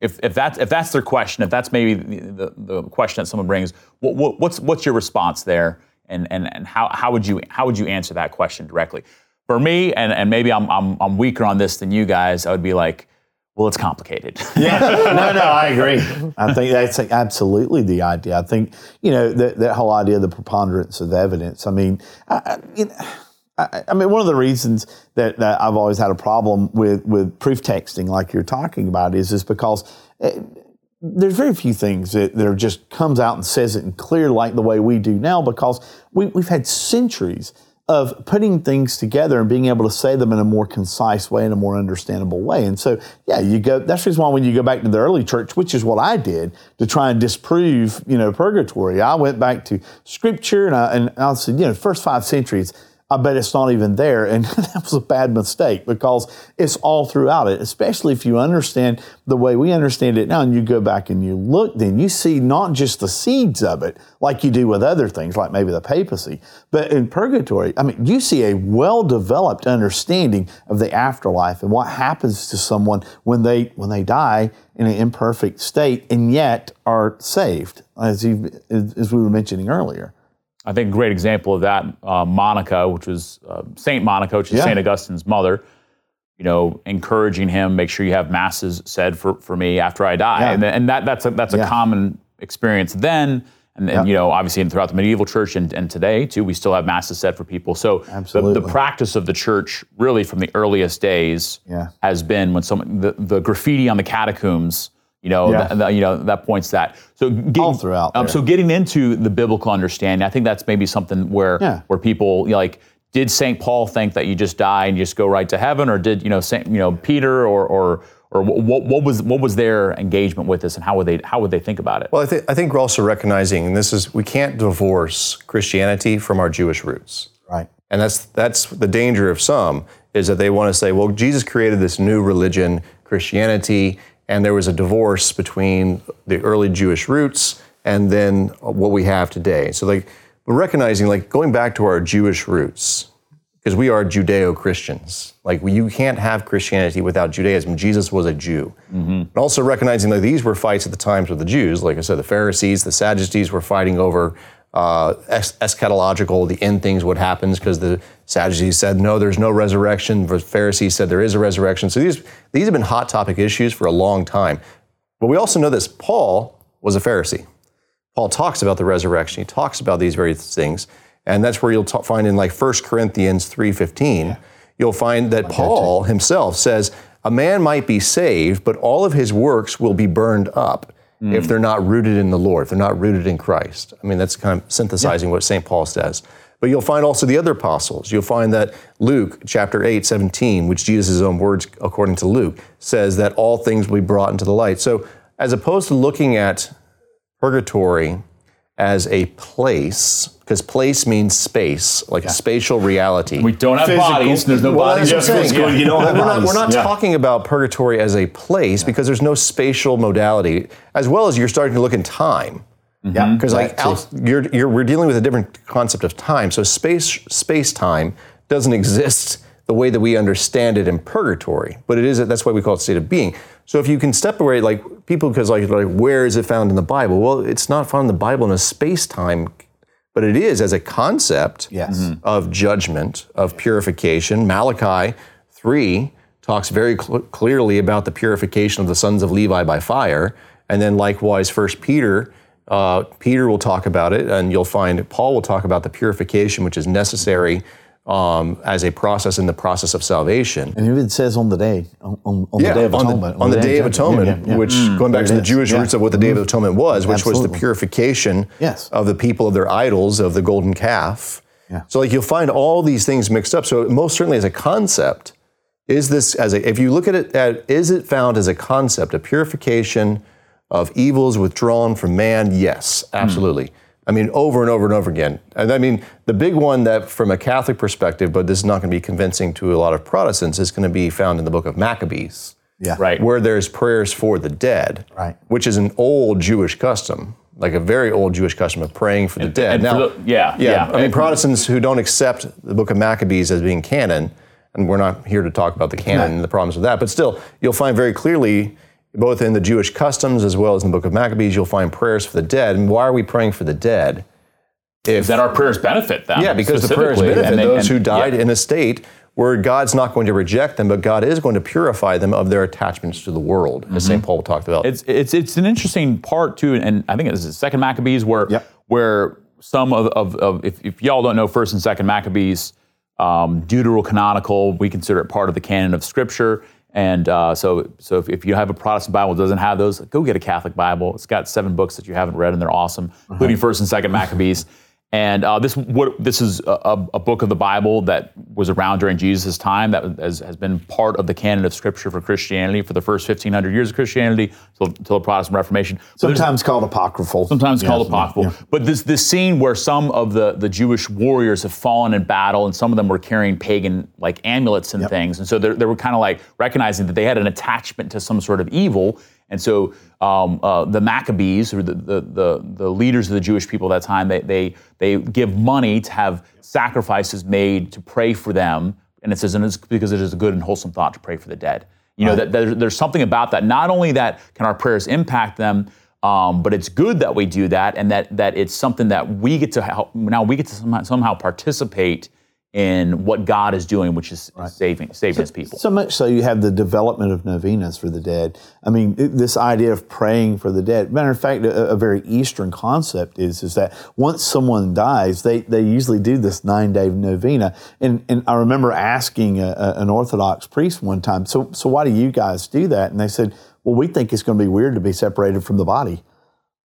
if if that's if that's their question, if that's maybe the, the, the question that someone brings, what, what, what's what's your response there, and and and how how would you how would you answer that question directly? For me, and and maybe I'm I'm I'm weaker on this than you guys. I would be like, well, it's complicated. Yeah, no, no, I agree. I think that's absolutely the idea. I think you know that that whole idea of the preponderance of evidence. I mean, I, I, I, mean, one of the reasons that, that I've always had a problem with with proof texting, like you're talking about, is is because. eh, there's very few things that, that just comes out and says it in clear like the way we do now because we, we've had centuries of putting things together and being able to say them in a more concise way, in a more understandable way. And so, yeah, you go. That's the reason why when you go back to the early church, which is what I did to try and disprove, you know, purgatory, I went back to Scripture and I and I said, you know, first five centuries. I bet it's not even there. And that was a bad mistake because it's all throughout it, especially if you understand the way we understand it now and you go back and you look, then you see not just the seeds of it, like you do with other things, like maybe the papacy, but in purgatory, I mean, you see a well developed understanding of the afterlife and what happens to someone when they when they die in an imperfect state and yet are saved, as, you, as we were mentioning earlier. I think a great example of that, uh, Monica, which was uh, Saint Monica, which is Yeah. Saint Augustine's mother. You know, encouraging him, make sure you have masses said for, for me after I die, Yeah. and, and that that's a, that's a Yeah. common experience then, and, and you know, obviously and throughout the medieval church and, and today too, we still have masses said for people. So the, the practice of the church, really from the earliest days, has been when someone the, the graffiti on the catacombs. You know, Yeah. th- th- you know that points that. So getting, All throughout Um, so getting into the biblical understanding, I think that's maybe something where Yeah. where people you know, like did St. Paul think that you just die and you just go right to heaven, or did you know Saint you know Peter or or or what, what was what was their engagement with this, and how would they how would they think about it? Well, I, think I think we're also recognizing, and this is, we can't divorce Christianity from our Jewish roots. Right. And that's that's the danger of some is that they want to say, well, Jesus created this new religion, Christianity, and there was a divorce between the early Jewish roots and then what we have today. So like we're recognizing like going back to our Jewish roots because we are Judeo-Christians. Like we, you can't have Christianity without Judaism. Jesus was a Jew. Mm-hmm. And also recognizing that these were fights at the times with the Jews. Like I said, the Pharisees, the Sadducees were fighting over uh, eschatological, the end things, what happens, because the Sadducees said, no, there's no resurrection. The Pharisees said there is a resurrection. So these, these have been hot topic issues for a long time. But we also know this Paul was a Pharisee. Paul talks about the resurrection. He talks about these various things, and that's where you'll ta- find in like 1 Corinthians 3:15, you'll find that Paul himself says a man might be saved, but all of his works will be burned up if mm. they're not rooted in the Lord, if they're not rooted in Christ. I mean, that's kind of synthesizing what St. Paul says. But you'll find also the other apostles. You'll find that Luke chapter 8, 17, which Jesus' own words, according to Luke, says that all things will be brought into the light. So as opposed to looking at purgatory as a place, because place means space, like a spatial reality. we don't have Physical. bodies. There's no Well, bodies. that's what I'm saying. physical, you don't have we're not, we're not Yeah. talking about purgatory as a place because there's no spatial modality, as well as you're starting to look in time. Mm-hmm. Yeah. Because like out, you're, you're, we're dealing with a different concept of time. So space space time doesn't exist the way that we understand it in purgatory, but it is that's why we call it state of being. So if you can separate like people because like like where is it found in the Bible? Well, it's not found in the Bible in a space time, but it is as a concept Yes. of judgment, of purification. Malachi 3 talks very cl- clearly about the purification of the sons of Levi by fire. And then likewise, First Peter, uh, Peter will talk about it, and you'll find Paul will talk about the purification which is necessary um, as a process in the process of salvation. And it says on the day, on, on, on the day of on atonement. the, on the Day of judgment. Atonement, Yeah, yeah, yeah. which mm. going back to the is. Jewish Yeah. roots of what the Day of mm-hmm. Atonement was, which was the purification Yes. of the people of their idols, of the golden calf. Yeah. So like you'll find all these things mixed up. So most certainly as a concept, is this as a if you look at it at is it found as a concept, a purification of evils withdrawn from man? Yes, hmm. absolutely. I mean, over and over and over again. And I mean, the big one that, from a Catholic perspective, but this is not going to be convincing to a lot of Protestants, is going to be found in the book of Maccabees, Yeah. Right. where there's prayers for the dead, Right. which is an old Jewish custom, like a very old Jewish custom of praying for the dead. and for now, the- yeah, yeah, yeah. I mean, And- Protestants who don't accept the book of Maccabees as being canon, and we're not here to talk about the canon and the problems with that, but still, you'll find very clearly, both in the Jewish customs as well as in the book of Maccabees, you'll find prayers for the dead. And why are we praying for the dead? If that our prayers benefit them. yeah, because the prayers benefit and they- those and- who died yeah. in a state where God's not going to reject them, but God is going to purify them of their attachments to the world, as St. Paul talked about. It's it's it's an interesting part too, and I think it's the second Maccabees where Yep. where some of, of, of if, if y'all don't know first and second Maccabees, um, deuterocanonical, we consider it part of the canon of Scripture. And uh, so, so if, if you have a Protestant Bible that doesn't have those, go get a Catholic Bible. It's got seven books that you haven't read, and they're awesome, including First and Second Maccabees. And uh, this what this is a, a book of the Bible that was around during Jesus' time that has, has been part of the canon of Scripture for Christianity for the first 1,500 years of Christianity until, the Protestant Reformation. So Sometimes called apocryphal. sometimes Yes, called apocryphal. yeah. But this this scene where some of the the Jewish warriors have fallen in battle, and some of them were carrying pagan like amulets and things, and so they were kind of like recognizing that they had an attachment to some sort of evil, and so um, uh, the Maccabees, or the, the the the leaders of the Jewish people at that time, they they they give money to have sacrifices made to pray for them, and it says, and it's because it is a good and wholesome thought to pray for the dead. You know that there's, there's something about that. Not only that can our prayers impact them, um, but it's good that we do that, and that that it's something that we get to help. Now we get to somehow, somehow participate in what God is doing, which is saving saving His people. So much so you have the development of novenas for the dead. I mean, this idea of praying for the dead. Matter of fact, a, a very Eastern concept is is that once someone dies, they, they usually do this nine day novena. And and I remember asking a, a- an Orthodox priest one time, so so why do you guys do that? And they said, well, we think it's going to be weird to be separated from the body.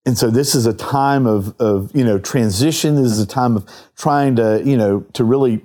And so this is a time of, of you know transition. This is a time of trying to you know to really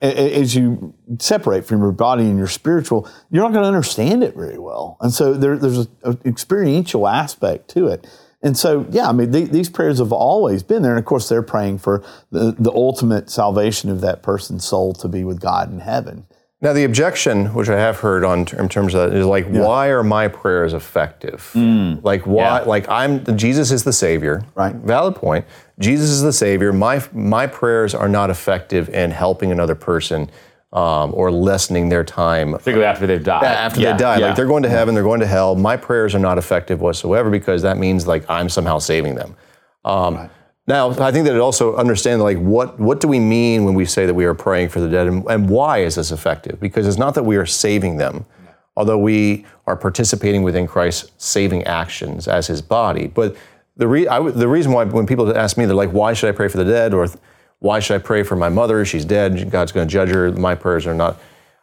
as you separate from your body and your spiritual, you're not going to understand it very well. And so there, there's an experiential aspect to it. And so, yeah, I mean, the- these prayers have always been there. And of course, they're praying for the, the ultimate salvation of that person's soul to be with God in heaven. Now, the objection, which I have heard on in terms of that, is like, why are my prayers effective? Like, why? Yeah. Like, I'm Jesus is the Savior. Right. Valid point. Jesus is the Savior. My my prayers are not effective in helping another person um, or lessening their time Particularly after they've died. after Yeah, they die. yeah. Like, they're going to heaven. They're going to hell. My prayers are not effective whatsoever because that means like I'm somehow saving them. Um, Now, I think that it also understand like what what do we mean when we say that we are praying for the dead, and, and why is this effective? Because it's not that we are saving them, although we are participating within Christ's saving actions as His body. But the re- the reason why when people ask me, they're like, "Why should I pray for the dead?" or "Why should I pray for my mother? She's dead. God's going to judge her. My prayers are not."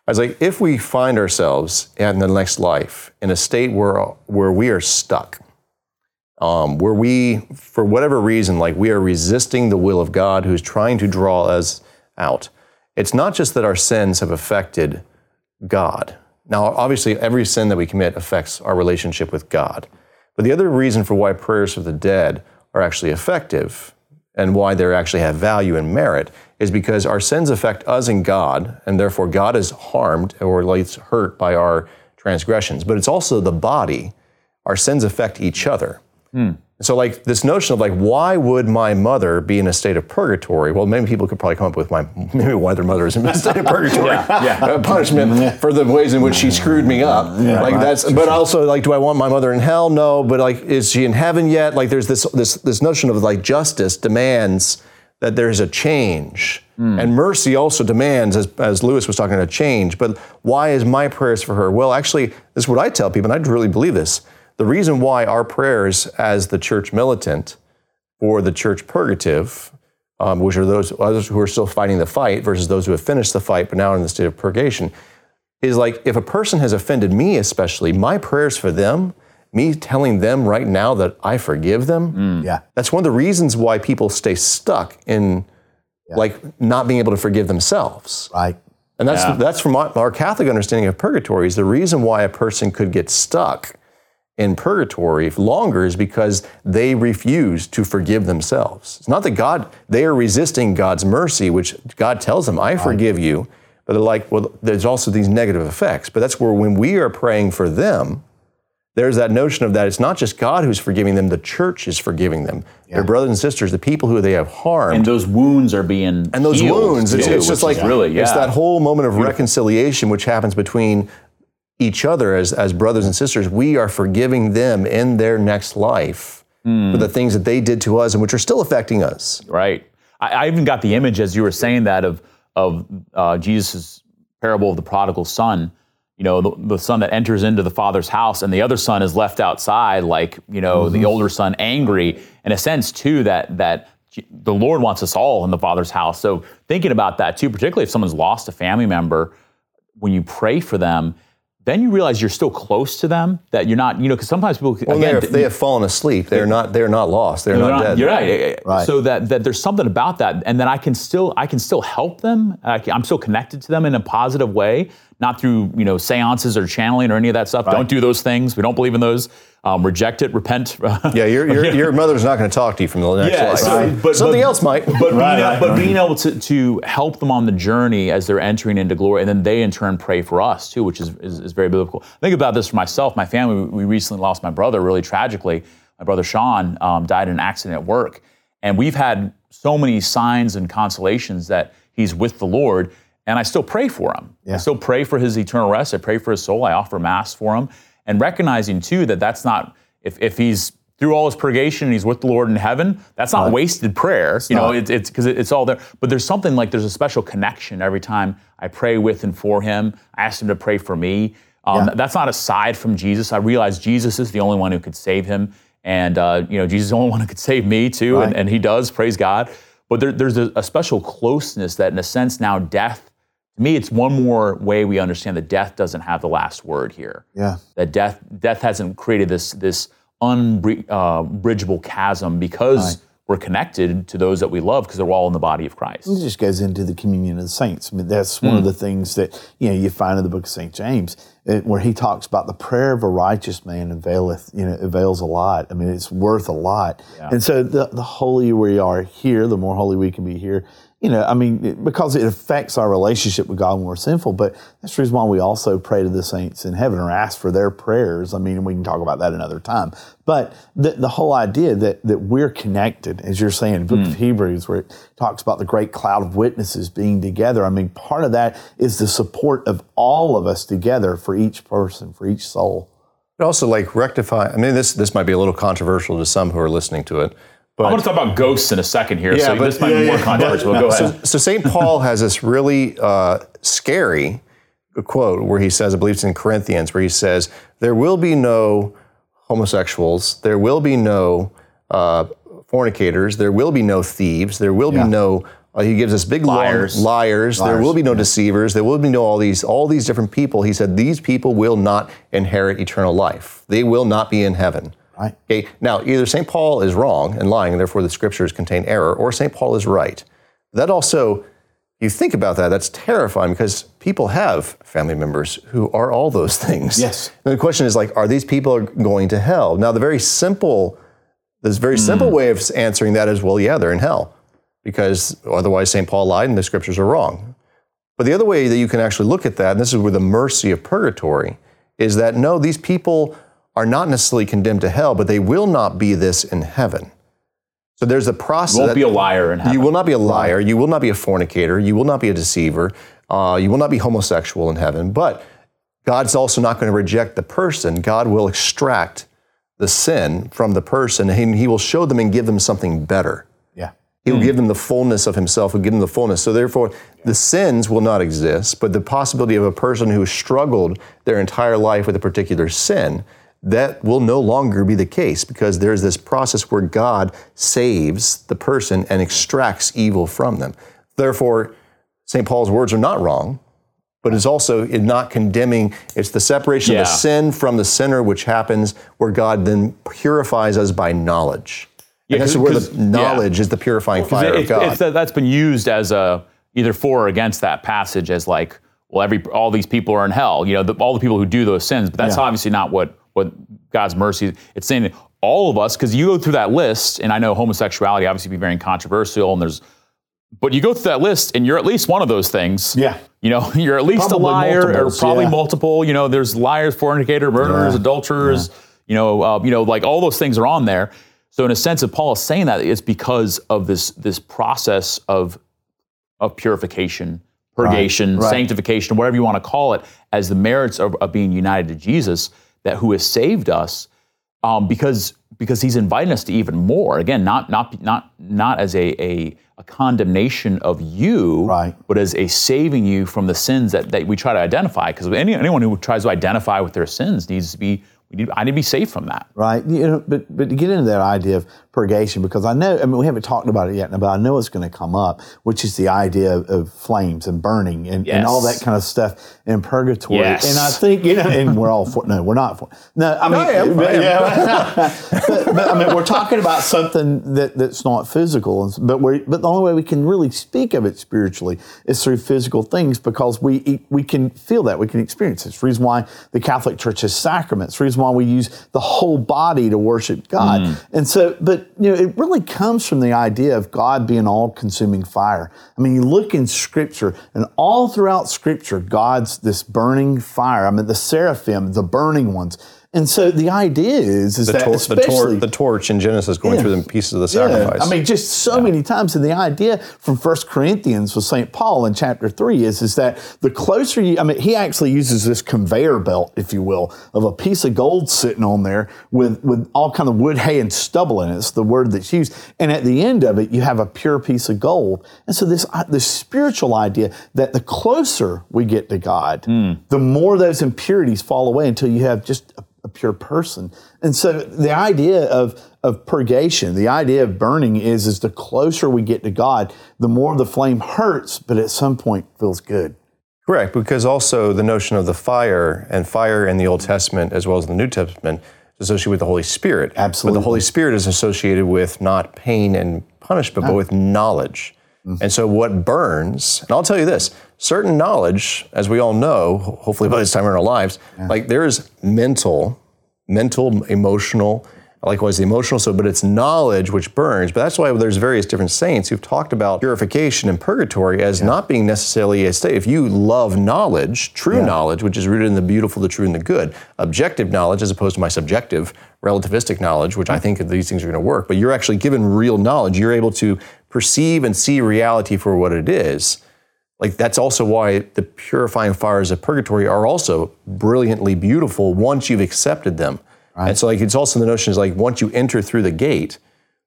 I was like, if we find ourselves in the next life in a state where where we are stuck, um, where we, for whatever reason, like we are resisting the will of God who's trying to draw us out. It's not just that our sins have affected God. Now, obviously, every sin that we commit affects our relationship with God. But the other reason for why prayers for the dead are actually effective and why they actually have value and merit is because our sins affect us and God, and therefore God is harmed or at least hurt by our transgressions. But it's also the body. Our sins affect each other. So, like this notion of like, why would my mother be in a state of purgatory? Well, maybe people could probably come up with my maybe why their mother is in a state of purgatory, yeah. Uh, punishment for the ways in which she screwed me up. like that's, but also like, do I want my mother in hell? No, but like, is she in heaven yet? Like, there's this this this notion of like justice demands that there's a change. And mercy also demands, as, as Lewis was talking, about, a change. But why is my prayers for her? Well, actually, this is what I tell people, and I really believe this. The reason why our prayers as the church militant or the church purgative, um, which are those others who are still fighting the fight versus those who have finished the fight but now are in the state of purgation, is like if a person has offended me, especially, my prayers for them, me telling them right now that I forgive them, Yeah. that's one of the reasons why people stay stuck in like not being able to forgive themselves. Right. And that's Yeah. that's from our, our Catholic understanding of purgatory is the reason why a person could get stuck in purgatory longer is because they refuse to forgive themselves. It's not that God, they are resisting God's mercy, which God tells them, I forgive you. But they're like, well, there's also these negative effects. But that's where when we are praying for them, there's that notion of that it's not just God who's forgiving them, the church is forgiving them. Their brothers and sisters, the people who they have harmed. And those wounds are being healed. And those wounds, it's, too, it's just like really, yeah. it's that whole moment of reconciliation which happens between each other as, as brothers and sisters. We are forgiving them in their next life Hmm. for the things that they did to us and which are still affecting us. Right. I, I even got the image as you were saying that of of uh, Jesus' parable of the prodigal son. You know, the, the son that enters into the father's house, and the other son is left outside, like you know, the older son, angry. In a sense, too, that that the Lord wants us all in the Father's house. So thinking about that too, particularly if someone's lost a family member, when you pray for them, then you realize you're still close to them. That you're not, you know, because sometimes people Well, again, they, they have fallen asleep. They're not. They're not lost. They're not, not- dead. You're right. Right. So that that there's something about that, and then I can still I can still help them. I can, I'm still connected to them in a positive way, not through you know seances or channeling or any of that stuff. Don't do those things. We don't believe in those. Um, reject it. Repent. Yeah, your, your, your mother's not going to talk to you from the next Yeah, life. so- but- Something but- else might. But, being, Right, right, but right. being able to, to help them on the journey as they're entering into glory, and then they in turn pray for us too, which is, is, is very biblical. Think about this for myself. My family, we recently lost my brother really tragically. My brother Sean um, died in an accident at work. And we've had so many signs and consolations that he's with the Lord, and I still pray for him. I Yeah. still pray for his eternal rest. I pray for his soul. I offer Mass for him. And recognizing too that that's not, if, if he's through all his purgation and he's with the Lord in heaven, that's not wasted prayer. you know, it, it's because it's all there. But there's something like there's a special connection every time I pray with and for him. I ask him to pray for me. Um, Yeah. That's not aside from Jesus. I realize Jesus is the only one who could save him, and uh, you know Jesus is the only one who could save me too, and, and he does. Praise God. But there, there's a, a special closeness that, in a sense, now death. To me, it's one more way we understand that death doesn't have the last word here Yeah. that death death hasn't created this this unbridgeable uh, chasm because we're connected to those that we love because they're all in the body of Christ. It just goes into the communion of the saints. I mean, that's one of hmm. the things that you know you find in the book of Saint James, it, where he talks about the prayer of a righteous man availeth, you know, avails a lot. I mean, it's worth a lot. And so, the the holier we are here, the more holy we can be here. You know, I mean, it- because it affects our relationship with God when we're sinful. But that's the reason why we also pray to the saints in heaven or ask for their prayers. I mean, we can talk about that another time. But the, the whole idea that that we're connected, as you're saying, in the book of hmm. Hebrews, where it talks about the great cloud of witnesses being together. I mean, part of that is the support of all of us together for each person, for each soul. But also, like rectify. I mean, this this might be a little controversial to some who are listening to it. But I'm going to talk about ghosts in a second here, Yeah, so but- this might be more yeah. controversial. Go ahead. So, so St. Paul has this really uh, scary quote where he says, I believe it's in Corinthians, where he says, There will be no homosexuals, there will be no uh, fornicators, there will be no thieves, there will Yeah. be no. Uh, he gives us big long- Liars. liars. There will be no deceivers. There will be no all these all these different people. He said these people will not inherit eternal life. They will not be in heaven. Right. Okay. Now, either St. Paul is wrong and lying, and therefore the scriptures contain error, or St. Paul is right. That also, you think about that, that's terrifying because people have family members who are all those things. Yes. And the question is like, are these people going to hell? Now, the very simple, this very simple hmm. way of answering that is, well, yeah, they're in hell because otherwise St. Paul lied and the scriptures are wrong. But the other way that you can actually look at that, and this is where the mercy of purgatory, is that no, these people are not necessarily condemned to hell, but they will not be this in heaven. So there's a process. You won't that- be a liar in heaven. you will not be a liar. You will not be a fornicator. You will not be a deceiver. Uh, you will not be homosexual in heaven. But God's also not going to reject the person. God will extract the sin from the person, and He will show them and give them something better. Yeah. He will give them the fullness of himself, he will give them the fullness. So therefore, the sins will not exist, but the possibility of a person who struggled their entire life with a particular sin, that will no longer be the case because there's this process where God saves the person and extracts evil from them. Therefore, St. Paul's words are not wrong, but it's also in not condemning. It's the separation of the sin from the sinner, which happens where God then purifies us by knowledge. Yeah, and this is where the knowledge is the purifying fire It- of God. it's that- that's been used as a either for or against that passage as like, well, every all these people are in hell. You know, the, all the people who do those sins, but that's Yeah. obviously not what what God's mercy. It's saying all of us, because you go through that list, and I know homosexuality obviously be very controversial, and there's, but you go through that list, and you're at least one of those things. Yeah. You know, you're at least Probably a liar, or probably yeah. multiple. You know, there's liars, fornicator, murderers, Yeah. adulterers. You know, uh, you know, like all those things are on there. So in a sense, if Paul is saying that, it's because of this this process of of purification, purgation, right. sanctification, whatever you want to call it, as the merits of, of being united to Jesus, that who has saved us, um, because because He's inviting us to even more. Again, not not not not as a a, a condemnation of you, Right. but as a saving you from the sins that, that we try to identify. Because any, anyone who tries to identify with their sins needs to be. I need to be safe from that. right? You know, but but to get into that idea of purgation, because I know, I mean, we haven't talked about it yet, but I know it's going to come up, which is the idea of, of flames and burning and, and all that kind of stuff in purgatory. Yes. And I think, you know, and we're all for, no, we're not for, no, I mean, I am, but, I yeah, but, but, I mean, we're talking about something that, that's not physical, but we but the only way we can really speak of it spiritually is through physical things because we we can feel that, we can experience it. It's the reason why the Catholic Church has sacraments. The reason why we use the whole body to worship God. Mm. And so, but you know, it really comes from the idea of God being all-consuming fire. I mean, you look in Scripture, and all throughout Scripture, God's this burning fire. I mean, the seraphim, the burning ones. And so the idea is, is The, that tor- the, tor- the torch in Genesis going Yeah. through the pieces of the yeah, sacrifice. I mean, just so many times. And the idea from First Corinthians with St. Paul in chapter three is, is that the closer you, I mean, he actually uses this conveyor belt, if you will, of a piece of gold sitting on there with, with all kind of wood, hay, and stubble in it. It's the word that's used. And at the end of it, you have a pure piece of gold. And so this, uh, this spiritual idea that the closer we get to God, the more those impurities fall away until you have just a pure person. And so the idea of of purgation, the idea of burning is is the closer we get to God, the more the flame hurts, but at some point feels good. Correct, because also the notion of the fire and fire in the Old Testament as well as the New Testament is associated with the Holy Spirit. Absolutely. But the Holy Spirit is associated with not pain and punishment, but ah. with knowledge. Mm-hmm. And so what burns, and I'll tell you this, certain knowledge, as we all know, hopefully by this time in our lives, like there is mental, mental, emotional, likewise the emotional so but it's knowledge which burns. But that's why there's various different saints who've talked about purification and purgatory as not being necessarily a state. If you love knowledge true knowledge which is rooted in the beautiful the true and the good objective knowledge as opposed to my subjective relativistic knowledge which i think these things are going to work but you're actually given real knowledge. You're able to perceive and see reality for what it is like that's also why the purifying fires of purgatory are also brilliantly beautiful once you've accepted them. And so like it's also the notion is like once you enter through the gate,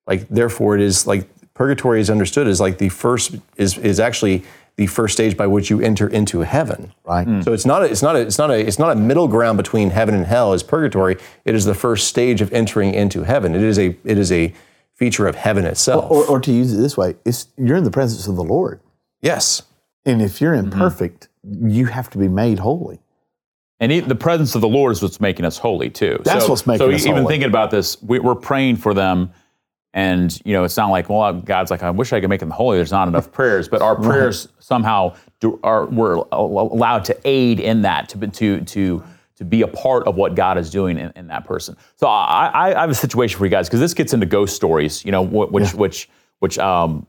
like therefore it is like purgatory is understood as like the first is is actually the first stage by which you enter into heaven. Right. Hmm. So it's not a, it's not a, it's not a it's not a middle ground between heaven and hell is purgatory. It is the first stage of entering into heaven. It is a it is a feature of heaven itself. Or, or to use it this way, it's you're in the presence of the Lord. yes. And if you're Mm-hmm. imperfect, you have to be made holy. And the presence of the Lord is what's making us holy too. That's so, what's making so us even holy. thinking about this, we, we're praying for them, and you know, it's not like, well, God's like, I wish I could make them holy. There's not enough prayers, but our prayers somehow do, are we're allowed to aid in that to be- to to to be a part of what God is doing in, in that person. So I, I, have a situation for you guys because this gets into ghost stories, you know, wh- which which which um,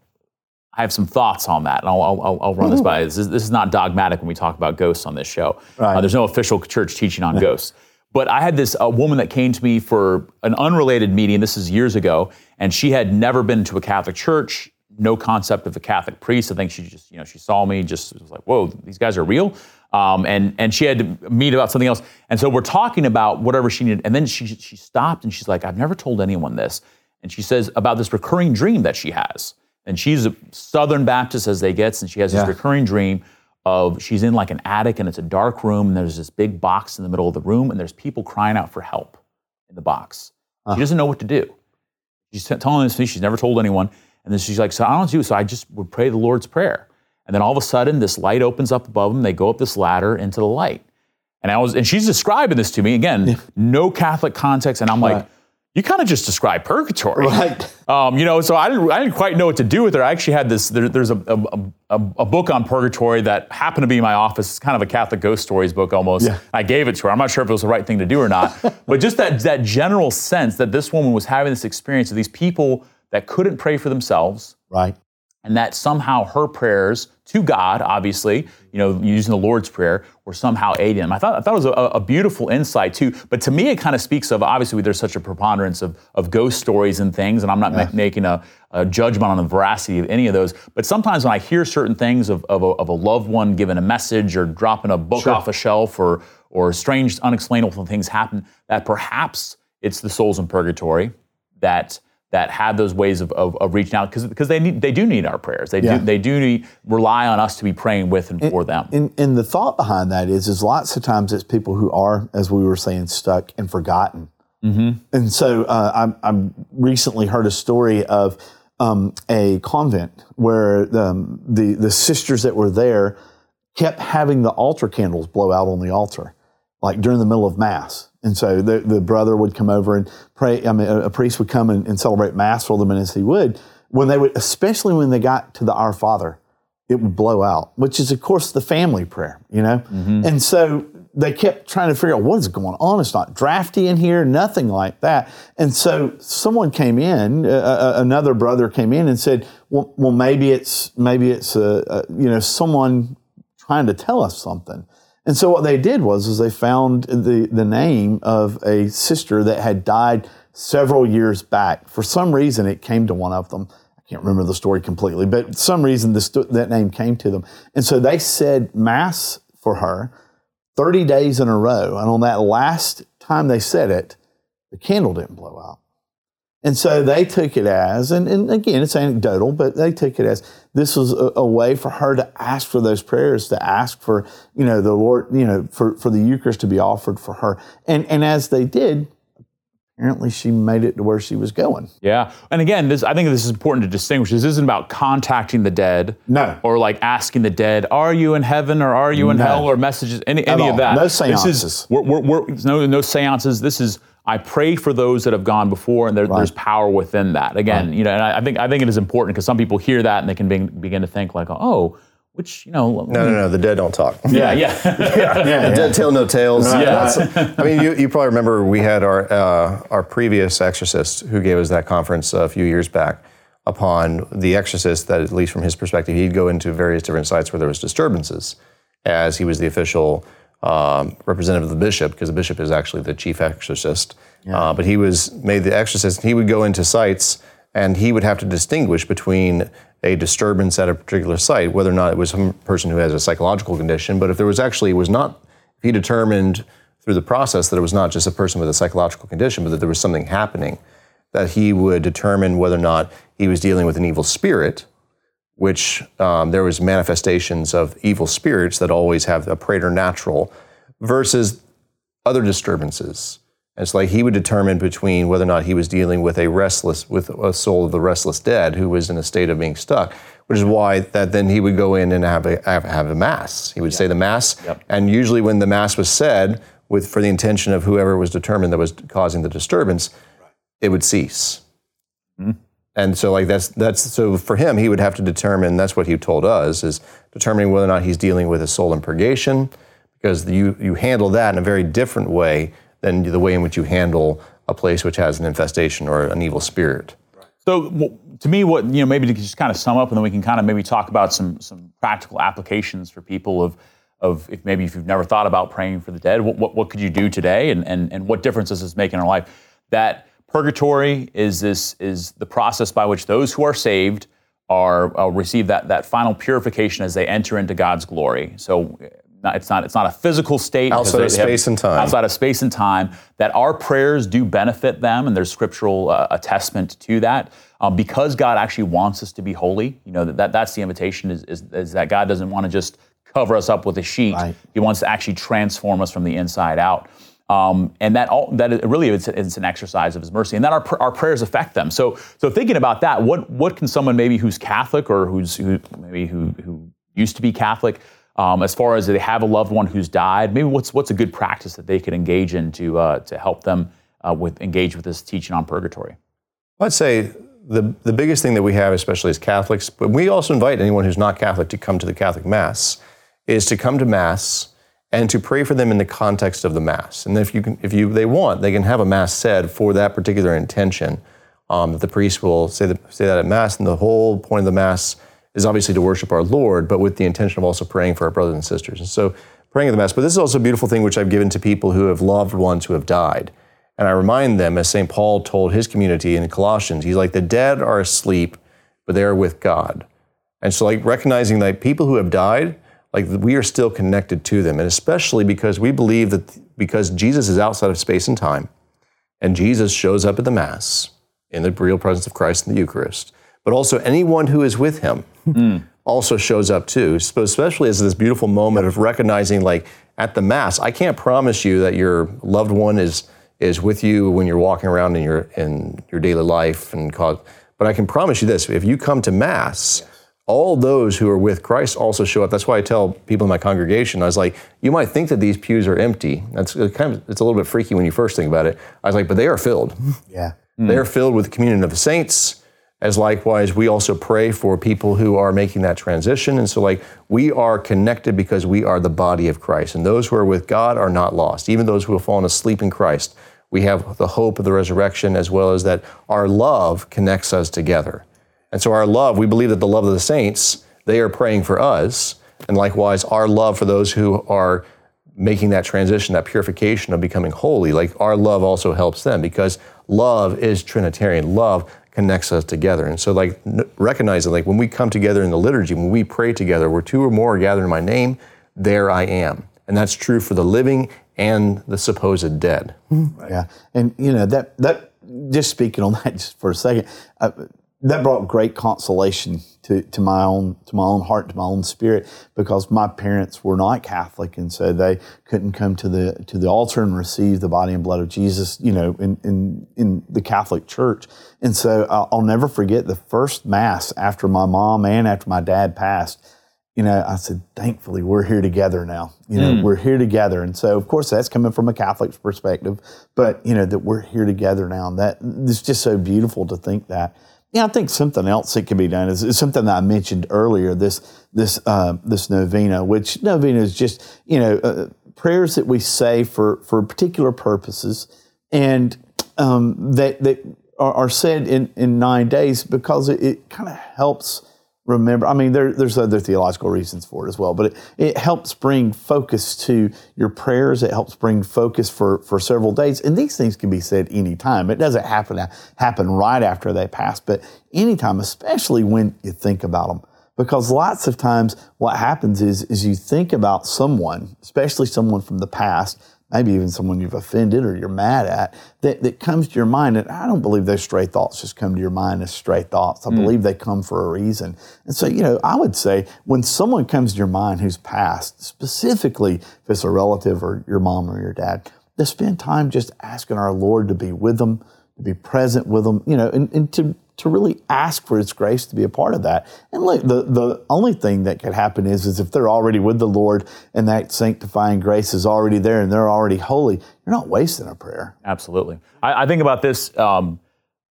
I have some thoughts on that, and I'll, I'll, I'll- run this by. This is, this is not dogmatic when we talk about ghosts on this show. Right. Uh, there's no official church teaching on ghosts. But I had this a woman that came to me for an unrelated meeting. This is years ago, and she had never been to a Catholic church. No concept of a Catholic priest. I think she just, you know, she saw me, just was like, "Whoa, these guys are real." Um, and and she had to meet about something else. And so we're talking about whatever she needed. And then she she stopped and she's like, "I've never told anyone this." And she says about this recurring dream that she has. And she's a Southern Baptist as they get, and she has this Yeah. recurring dream of she's in like an attic and it's a dark room, and there's this big box in the middle of the room, and there's people crying out for help in the box. She uh-huh. doesn't know what to do. She's telling this to me, she's never told anyone. And then she's like, So I don't do, so I just would pray the Lord's Prayer. And then all of a sudden, this light opens up above them. They go up this ladder into the light. And I was, and she's describing this to me again, no Catholic context. And I'm like, Right. You kind of just described purgatory. Right. Um, you know, so I didn't, I didn't quite know what to do with it. I actually had this, there, there's a, a, a, a book on purgatory that happened to be in my office. It's kind of a Catholic ghost stories book almost. Yeah. I gave it to her. I'm not sure if it was the right thing to do or not. but just that, that general sense that this woman was having this experience of these people that couldn't pray for themselves Right. And that somehow her prayers to God, obviously, you know, using the Lord's Prayer, were somehow aiding them. I thought, I thought it was a, a beautiful insight too. But to me, it kind of speaks of obviously there's such a preponderance of, of ghost stories and things, and I'm not ma- making a, a judgment on the veracity of any of those. But sometimes when I hear certain things of, of, a, of a loved one giving a message or dropping a book off a shelf or or strange, unexplainable things happen, that perhaps it's the souls in purgatory that that have those ways of, of, of reaching out because because they need they do need our prayers. They Yeah. do they do need, rely on us to be praying with and for them. And, and the thought behind that is, is lots of times it's people who are, as we were saying, stuck and forgotten. Mm-hmm. And so uh, I, I recently heard a story of um, a convent where um, the the sisters that were there kept having the altar candles blow out on the altar, like during the middle of mass. And so the, the brother would come over and pray. I mean, a, a priest would come and, and celebrate mass for them, and as he would, when they would, especially when they got to the Our Father, it would blow out, which is, of course, the family prayer, you know? And so they kept trying to figure out what is going on. It's not drafty in here, nothing like that. And so someone came in, uh, uh, another brother came in and said, well, well maybe it's, maybe it's, uh, uh, you know, someone trying to tell us something. And so what they did was is they found the, the name of a sister that had died several years back. For some reason, it came to one of them. I can't remember the story completely, but some reason this, that name came to them. And so they said mass for her 30 days in a row. And on that last time they said it, the candle didn't blow out. And so they took it as, and, and again, it's anecdotal, but they took it as this was a, a way for her to ask for those prayers, to ask for, you know, the Lord, you know, for, for the Eucharist to be offered for her. And, and as they did, apparently she made it to where she was going. Yeah, and again, this I think this is important to distinguish. This isn't about contacting the dead, No. or like asking the dead, "Are you in heaven or are you in No. hell?" or messages, any, any all. of that. No seances. This is we're, we're, we're, no no seances. This is I pray for those that have gone before, and there, there's power within that. Again, you know, and I, I think I think it is important because some people hear that and they can be, begin to think like, "Oh, which you know, No, no, no. The dead don't talk. yeah, yeah, Yeah, The dead tell no tales. Yeah. I mean, you, you probably remember we had our uh, our previous exorcist who gave us that conference a few years back upon the exorcist that, at least from his perspective, he'd go into various different sites where there was disturbances, as he was the official um, representative of the bishop, because the bishop is actually the chief exorcist. Uh, but he was made the exorcist. He would go into sites and he would have to distinguish between a disturbance at a particular site, whether or not it was some person who has a psychological condition. But if there was actually it was not, if he determined through the process that it was not just a person with a psychological condition, but that there was something happening, that he would determine whether or not he was dealing with an evil spirit, which um, there was manifestations of evil spirits that always have a preternatural, versus other disturbances. And it's like he would determine between whether or not he was dealing with a restless, with a soul of the restless dead who was in a state of being stuck, which is why that then he would go in and have a have, have a mass. He would say the mass, and usually when the mass was said with for the intention of whoever was determined that was causing the disturbance, it would cease. And so like that's that's so for him he would have to determine that's what he told us is determining whether or not he's dealing with a soul in purgation because you you handle that in a very different way than the way in which you handle a place which has an infestation or an evil spirit. So to me, what you know, maybe to just kind of sum up, and then we can kind of maybe talk about some some practical applications for people of of if maybe if you've never thought about praying for the dead, what what, what could you do today, and, and and what difference does this make in our life? That purgatory is this is the process by which those who are saved are uh, receive that that final purification as they enter into God's glory. So. it's not. It's not a physical state. Outside of they- they have- space and time. Outside of space and time. That our prayers do benefit them, and there's scriptural uh, attestment to that. Um, because God actually wants us to be holy. You know that, that that's the invitation. Is, is, is that God doesn't want to just cover us up with a sheet. Right. He wants to actually transform us from the inside out. Um, and that all that really is it's an exercise of His mercy, and that our, our prayers affect them. So, so thinking about that, what what can someone maybe who's Catholic or who's who maybe who who used to be Catholic, um, as far as they have a loved one who's died, maybe what's what's a good practice that they could engage in to uh, to help them uh, with engage with this teaching on purgatory. I'd say the, the biggest thing that we have, especially as Catholics, but we also invite anyone who's not Catholic to come to the Catholic Mass, is to come to Mass and to pray for them in the context of the Mass. And if you can, if you they want, they can have a Mass said for that particular intention. Um, that the priest will say that, say that at Mass, and the whole point of the Mass is obviously to worship our Lord, but with the intention of also praying for our brothers and sisters. And so praying at the Mass. But this is also a beautiful thing which I've given to people who have loved ones who have died. And I remind them, as St. Paul told his community in Colossians, he's like, the dead are asleep, but they are with God. And so, like, recognizing that people who have died, like, we are still connected to them. And especially because we believe that because Jesus is outside of space and time, and Jesus shows up at the Mass in the real presence of Christ in the Eucharist, but also anyone who is with him mm. also shows up too. So especially as this beautiful moment of recognizing, like, at the Mass, I can't promise you that your loved one is is with you when you're walking around in your in your daily life and cause. But I can promise you this: if you come to Mass, all those who are with Christ also show up. That's why I tell people in my congregation, I was like, you might think that these pews are empty. That's kind of it's a little bit freaky when you first think about it. I was like, but they are filled. Yeah, mm. they are filled with the communion of the saints. As likewise, we also pray for people who are making that transition. And so, like, we are connected because we are the body of Christ. And those who are with God are not lost. Even those who have fallen asleep in Christ we have the hope of the resurrection as well as that our love connects us together. And so, our love, we believe that the love of the saints, they are praying for us. And likewise, our love for those who are making that transition, that purification of becoming holy, like our love also helps them because love is Trinitarian. Love connects us together. And so, like, recognizing, like, when we come together in the liturgy, when we pray together, where two or more are gathered in my name, there I am. And that's true for the living and the supposed dead. Yeah, and you know that that just speaking on that just for a second, uh, that brought great consolation to, to my own to my own heart to my own spirit because my parents were not Catholic and so they couldn't come to the to the altar and receive the body and blood of Jesus, you know, in in, in the Catholic Church. And so I'll, I'll never forget the first mass after my mom and after my dad passed you know, I said, thankfully, we're here together now. You know, mm. we're here together. And so, of course, that's coming from a Catholic perspective, but, you know, that we're here together now. And that it's just so beautiful to think that. Yeah, I think something else that can be done is, is something that I mentioned earlier. This this uh, this novena, which novena is just you know uh, prayers that we say for for particular purposes, and um, that that are, are, said in in nine days because it, it kind of helps remember. I mean, there, there's other theological reasons for it as well, but it, it helps bring focus to your prayers. It helps bring focus for, for several days. And these things can be said anytime. It doesn't happen happen right after they pass, but anytime, especially when you think about them. Because lots of times what happens is, is you think about someone, especially someone from the past, maybe even someone you've offended or you're mad at, that, that comes to your mind. And I don't believe those stray thoughts just come to your mind as stray thoughts. I mm. believe they come for a reason. And so, you know, I would say when someone comes to your mind who's passed, specifically if it's a relative or your mom or your dad, to spend time just asking our Lord to be with them, to be present with them, you know, and, and to to really ask for His grace to be a part of that. And look, the, the only thing that could happen is, is if they're already with the Lord and that sanctifying grace is already there and they're already holy, you're not wasting a prayer. Absolutely. I, I think about this. Um,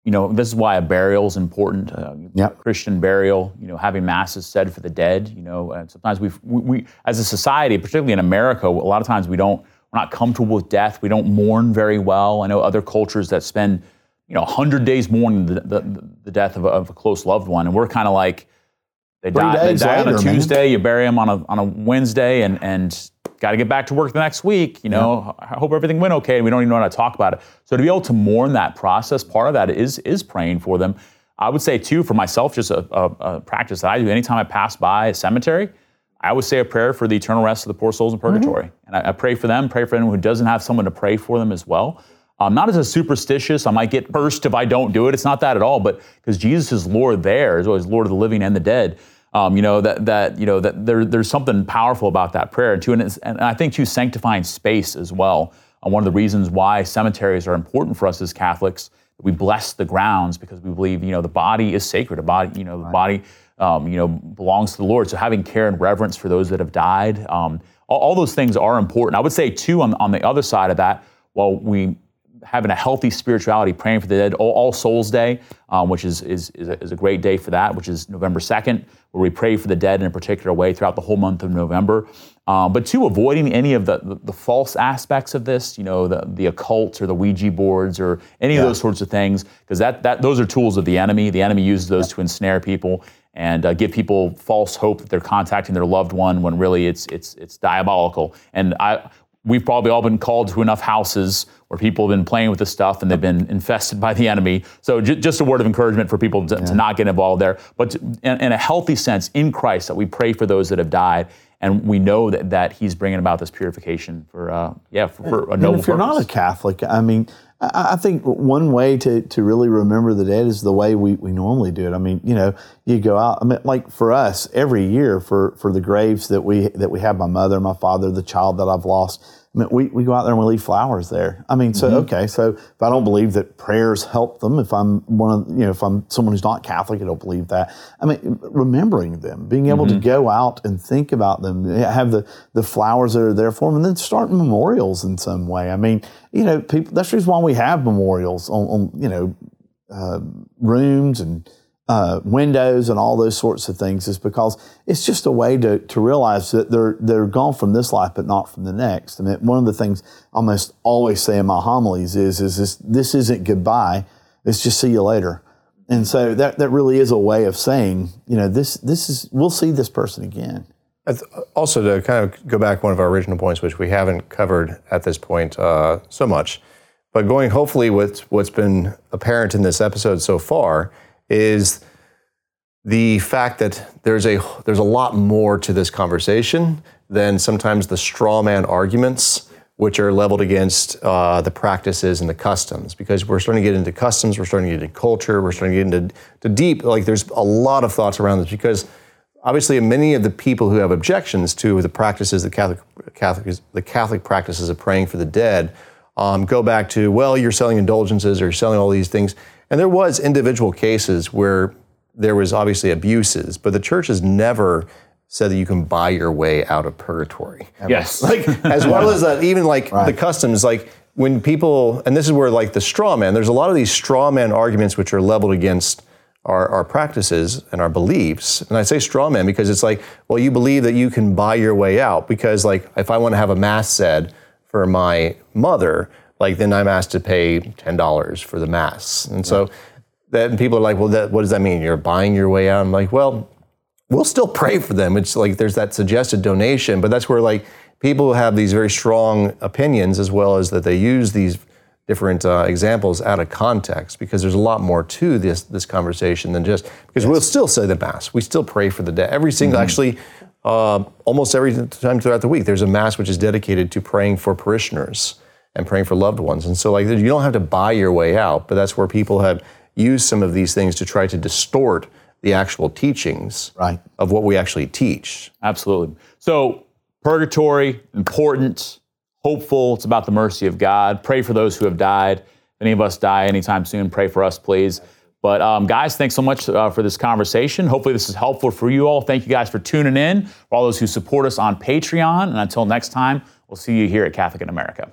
you know, this is why a burial is important. Uh, yep. Christian burial, you know, having masses said for the dead. You know, and sometimes we we, as a society, particularly in America, a lot of times we don't, we're not comfortable with death. We don't mourn very well. I know other cultures that spend you know, 100 days mourning the, the, the death of a, of a, close loved one. And we're kind of like, they die, they die later, on a Tuesday, man. you bury them on a, on a Wednesday, and, and got to get back to work the next week. You know, yeah. I hope everything went okay. And we don't even know how to talk about it. So to be able to mourn that process, part of that is, is praying for them. I would say, too, for myself, just a, a, a practice that I do anytime I pass by a cemetery, I would say a prayer for the eternal rest of the poor souls in purgatory. Mm-hmm. And I, I, pray for them, pray for anyone who doesn't have someone to pray for them as well. Um, not as a superstitious, I might get cursed if I don't do it. It's not that at all, but because Jesus is Lord there, as well as Lord of the living and the dead. Um, you know that that you know that there, there's something powerful about that prayer too, and, and I think too sanctifying space as well. Uh, one of the reasons why cemeteries are important for us as Catholics, we bless the grounds because we believe you know the body is sacred. The body, you know, the body, um, you know, belongs to the Lord. So having care and reverence for those that have died, um, all, all, those things are important. I would say too on on the other side of that, while we having a healthy spirituality, praying for the dead. All, all Souls Day, um, which is is is a, is a great day for that, which is November second, where we pray for the dead in a particular way throughout the whole month of November. Um, but two, avoiding any of the, the, the false aspects of this, you know, the the occult or the Ouija boards or any of those sorts of things, because that that those are tools of the enemy. The enemy uses those to ensnare people and uh, give people false hope that they're contacting their loved one when really it's it's it's diabolical. And I we've probably all been called to enough houses where people have been playing with this stuff and they've been infested by the enemy. So j- just a word of encouragement for people to, to not get involved there, but to, in, in a healthy sense in Christ that we pray for those that have died. And we know that, that he's bringing about this purification for, uh, yeah, for, for a And noble if you're not a. Catholic, I mean, I, I think one way to, to really remember the dead is the way we, we normally do it. I mean, you know, you go out. I mean, like for us, every year for, for the graves that we that we have, my mother, my father, the child that I've lost. We, we go out there and we leave flowers there. I mean, so okay, so if I don't believe that prayers help them, if I'm one of you know, if I'm someone who's not Catholic, I don't believe that. I mean, remembering them, being able to go out and think about them, have the the flowers that are there for them, and then start memorials in some way. I mean, you know, people. That's the reason why we have memorials on, on you know uh, rooms and uh, windows and all those sorts of things is because it's just a way to, to realize that they're they're gone from this life but not from the next. I mean, one of the things I almost always say in my homilies is is this this isn't goodbye. It's just see you later. And so that, that really is a way of saying, you know, this this is we'll see this person again. Also, to kind of go back one of our original points, which we haven't covered at this point uh, so much, but going hopefully with what's been apparent in this episode so far is the fact that there's a there's a lot more to this conversation than sometimes the straw man arguments which are leveled against uh, the practices and the customs. Because we're starting to get into customs we're starting to get into culture we're starting to get into to deep like there's a lot of thoughts around this. Because obviously many of the people who have objections to the practices the catholic catholic the catholic practices of praying for the dead um, go back to well you're selling indulgences or you're selling all these things and there was individual cases where there was obviously abuses but the church has never said that you can buy your way out of purgatory. Yes. like as well as that even like the customs like when people and this is where like the straw man there's a lot of these straw man arguments which are leveled against our, our practices and our beliefs. And i say straw man because it's like well you believe that you can buy your way out because like if i want to have a mass said for my mother like then i'm asked to pay $10 for the mass and so that people are like well that, what does that mean you're buying your way out i'm like well we'll still pray for them. It's like there's that suggested donation, but that's where like people have these very strong opinions as well as that they use these different uh, examples out of context because there's a lot more to this this conversation than just because we'll still say the mass, we still pray for the dead. Every single actually. Uh, almost every time throughout the week, there's a mass which is dedicated to praying for parishioners and praying for loved ones. And so, like, you don't have to buy your way out, but that's where people have used some of these things to try to distort the actual teachings Right. of what we actually teach. Absolutely. So, purgatory, important, hopeful. It's about the mercy of God. Pray for those who have died. If any of us die anytime soon, pray for us, please. But, um, guys, thanks so much uh, for this conversation. Hopefully, this is helpful for you all. Thank you guys for tuning in, for all those who support us on Patreon. And until next time, We'll see you here at Catholic in America.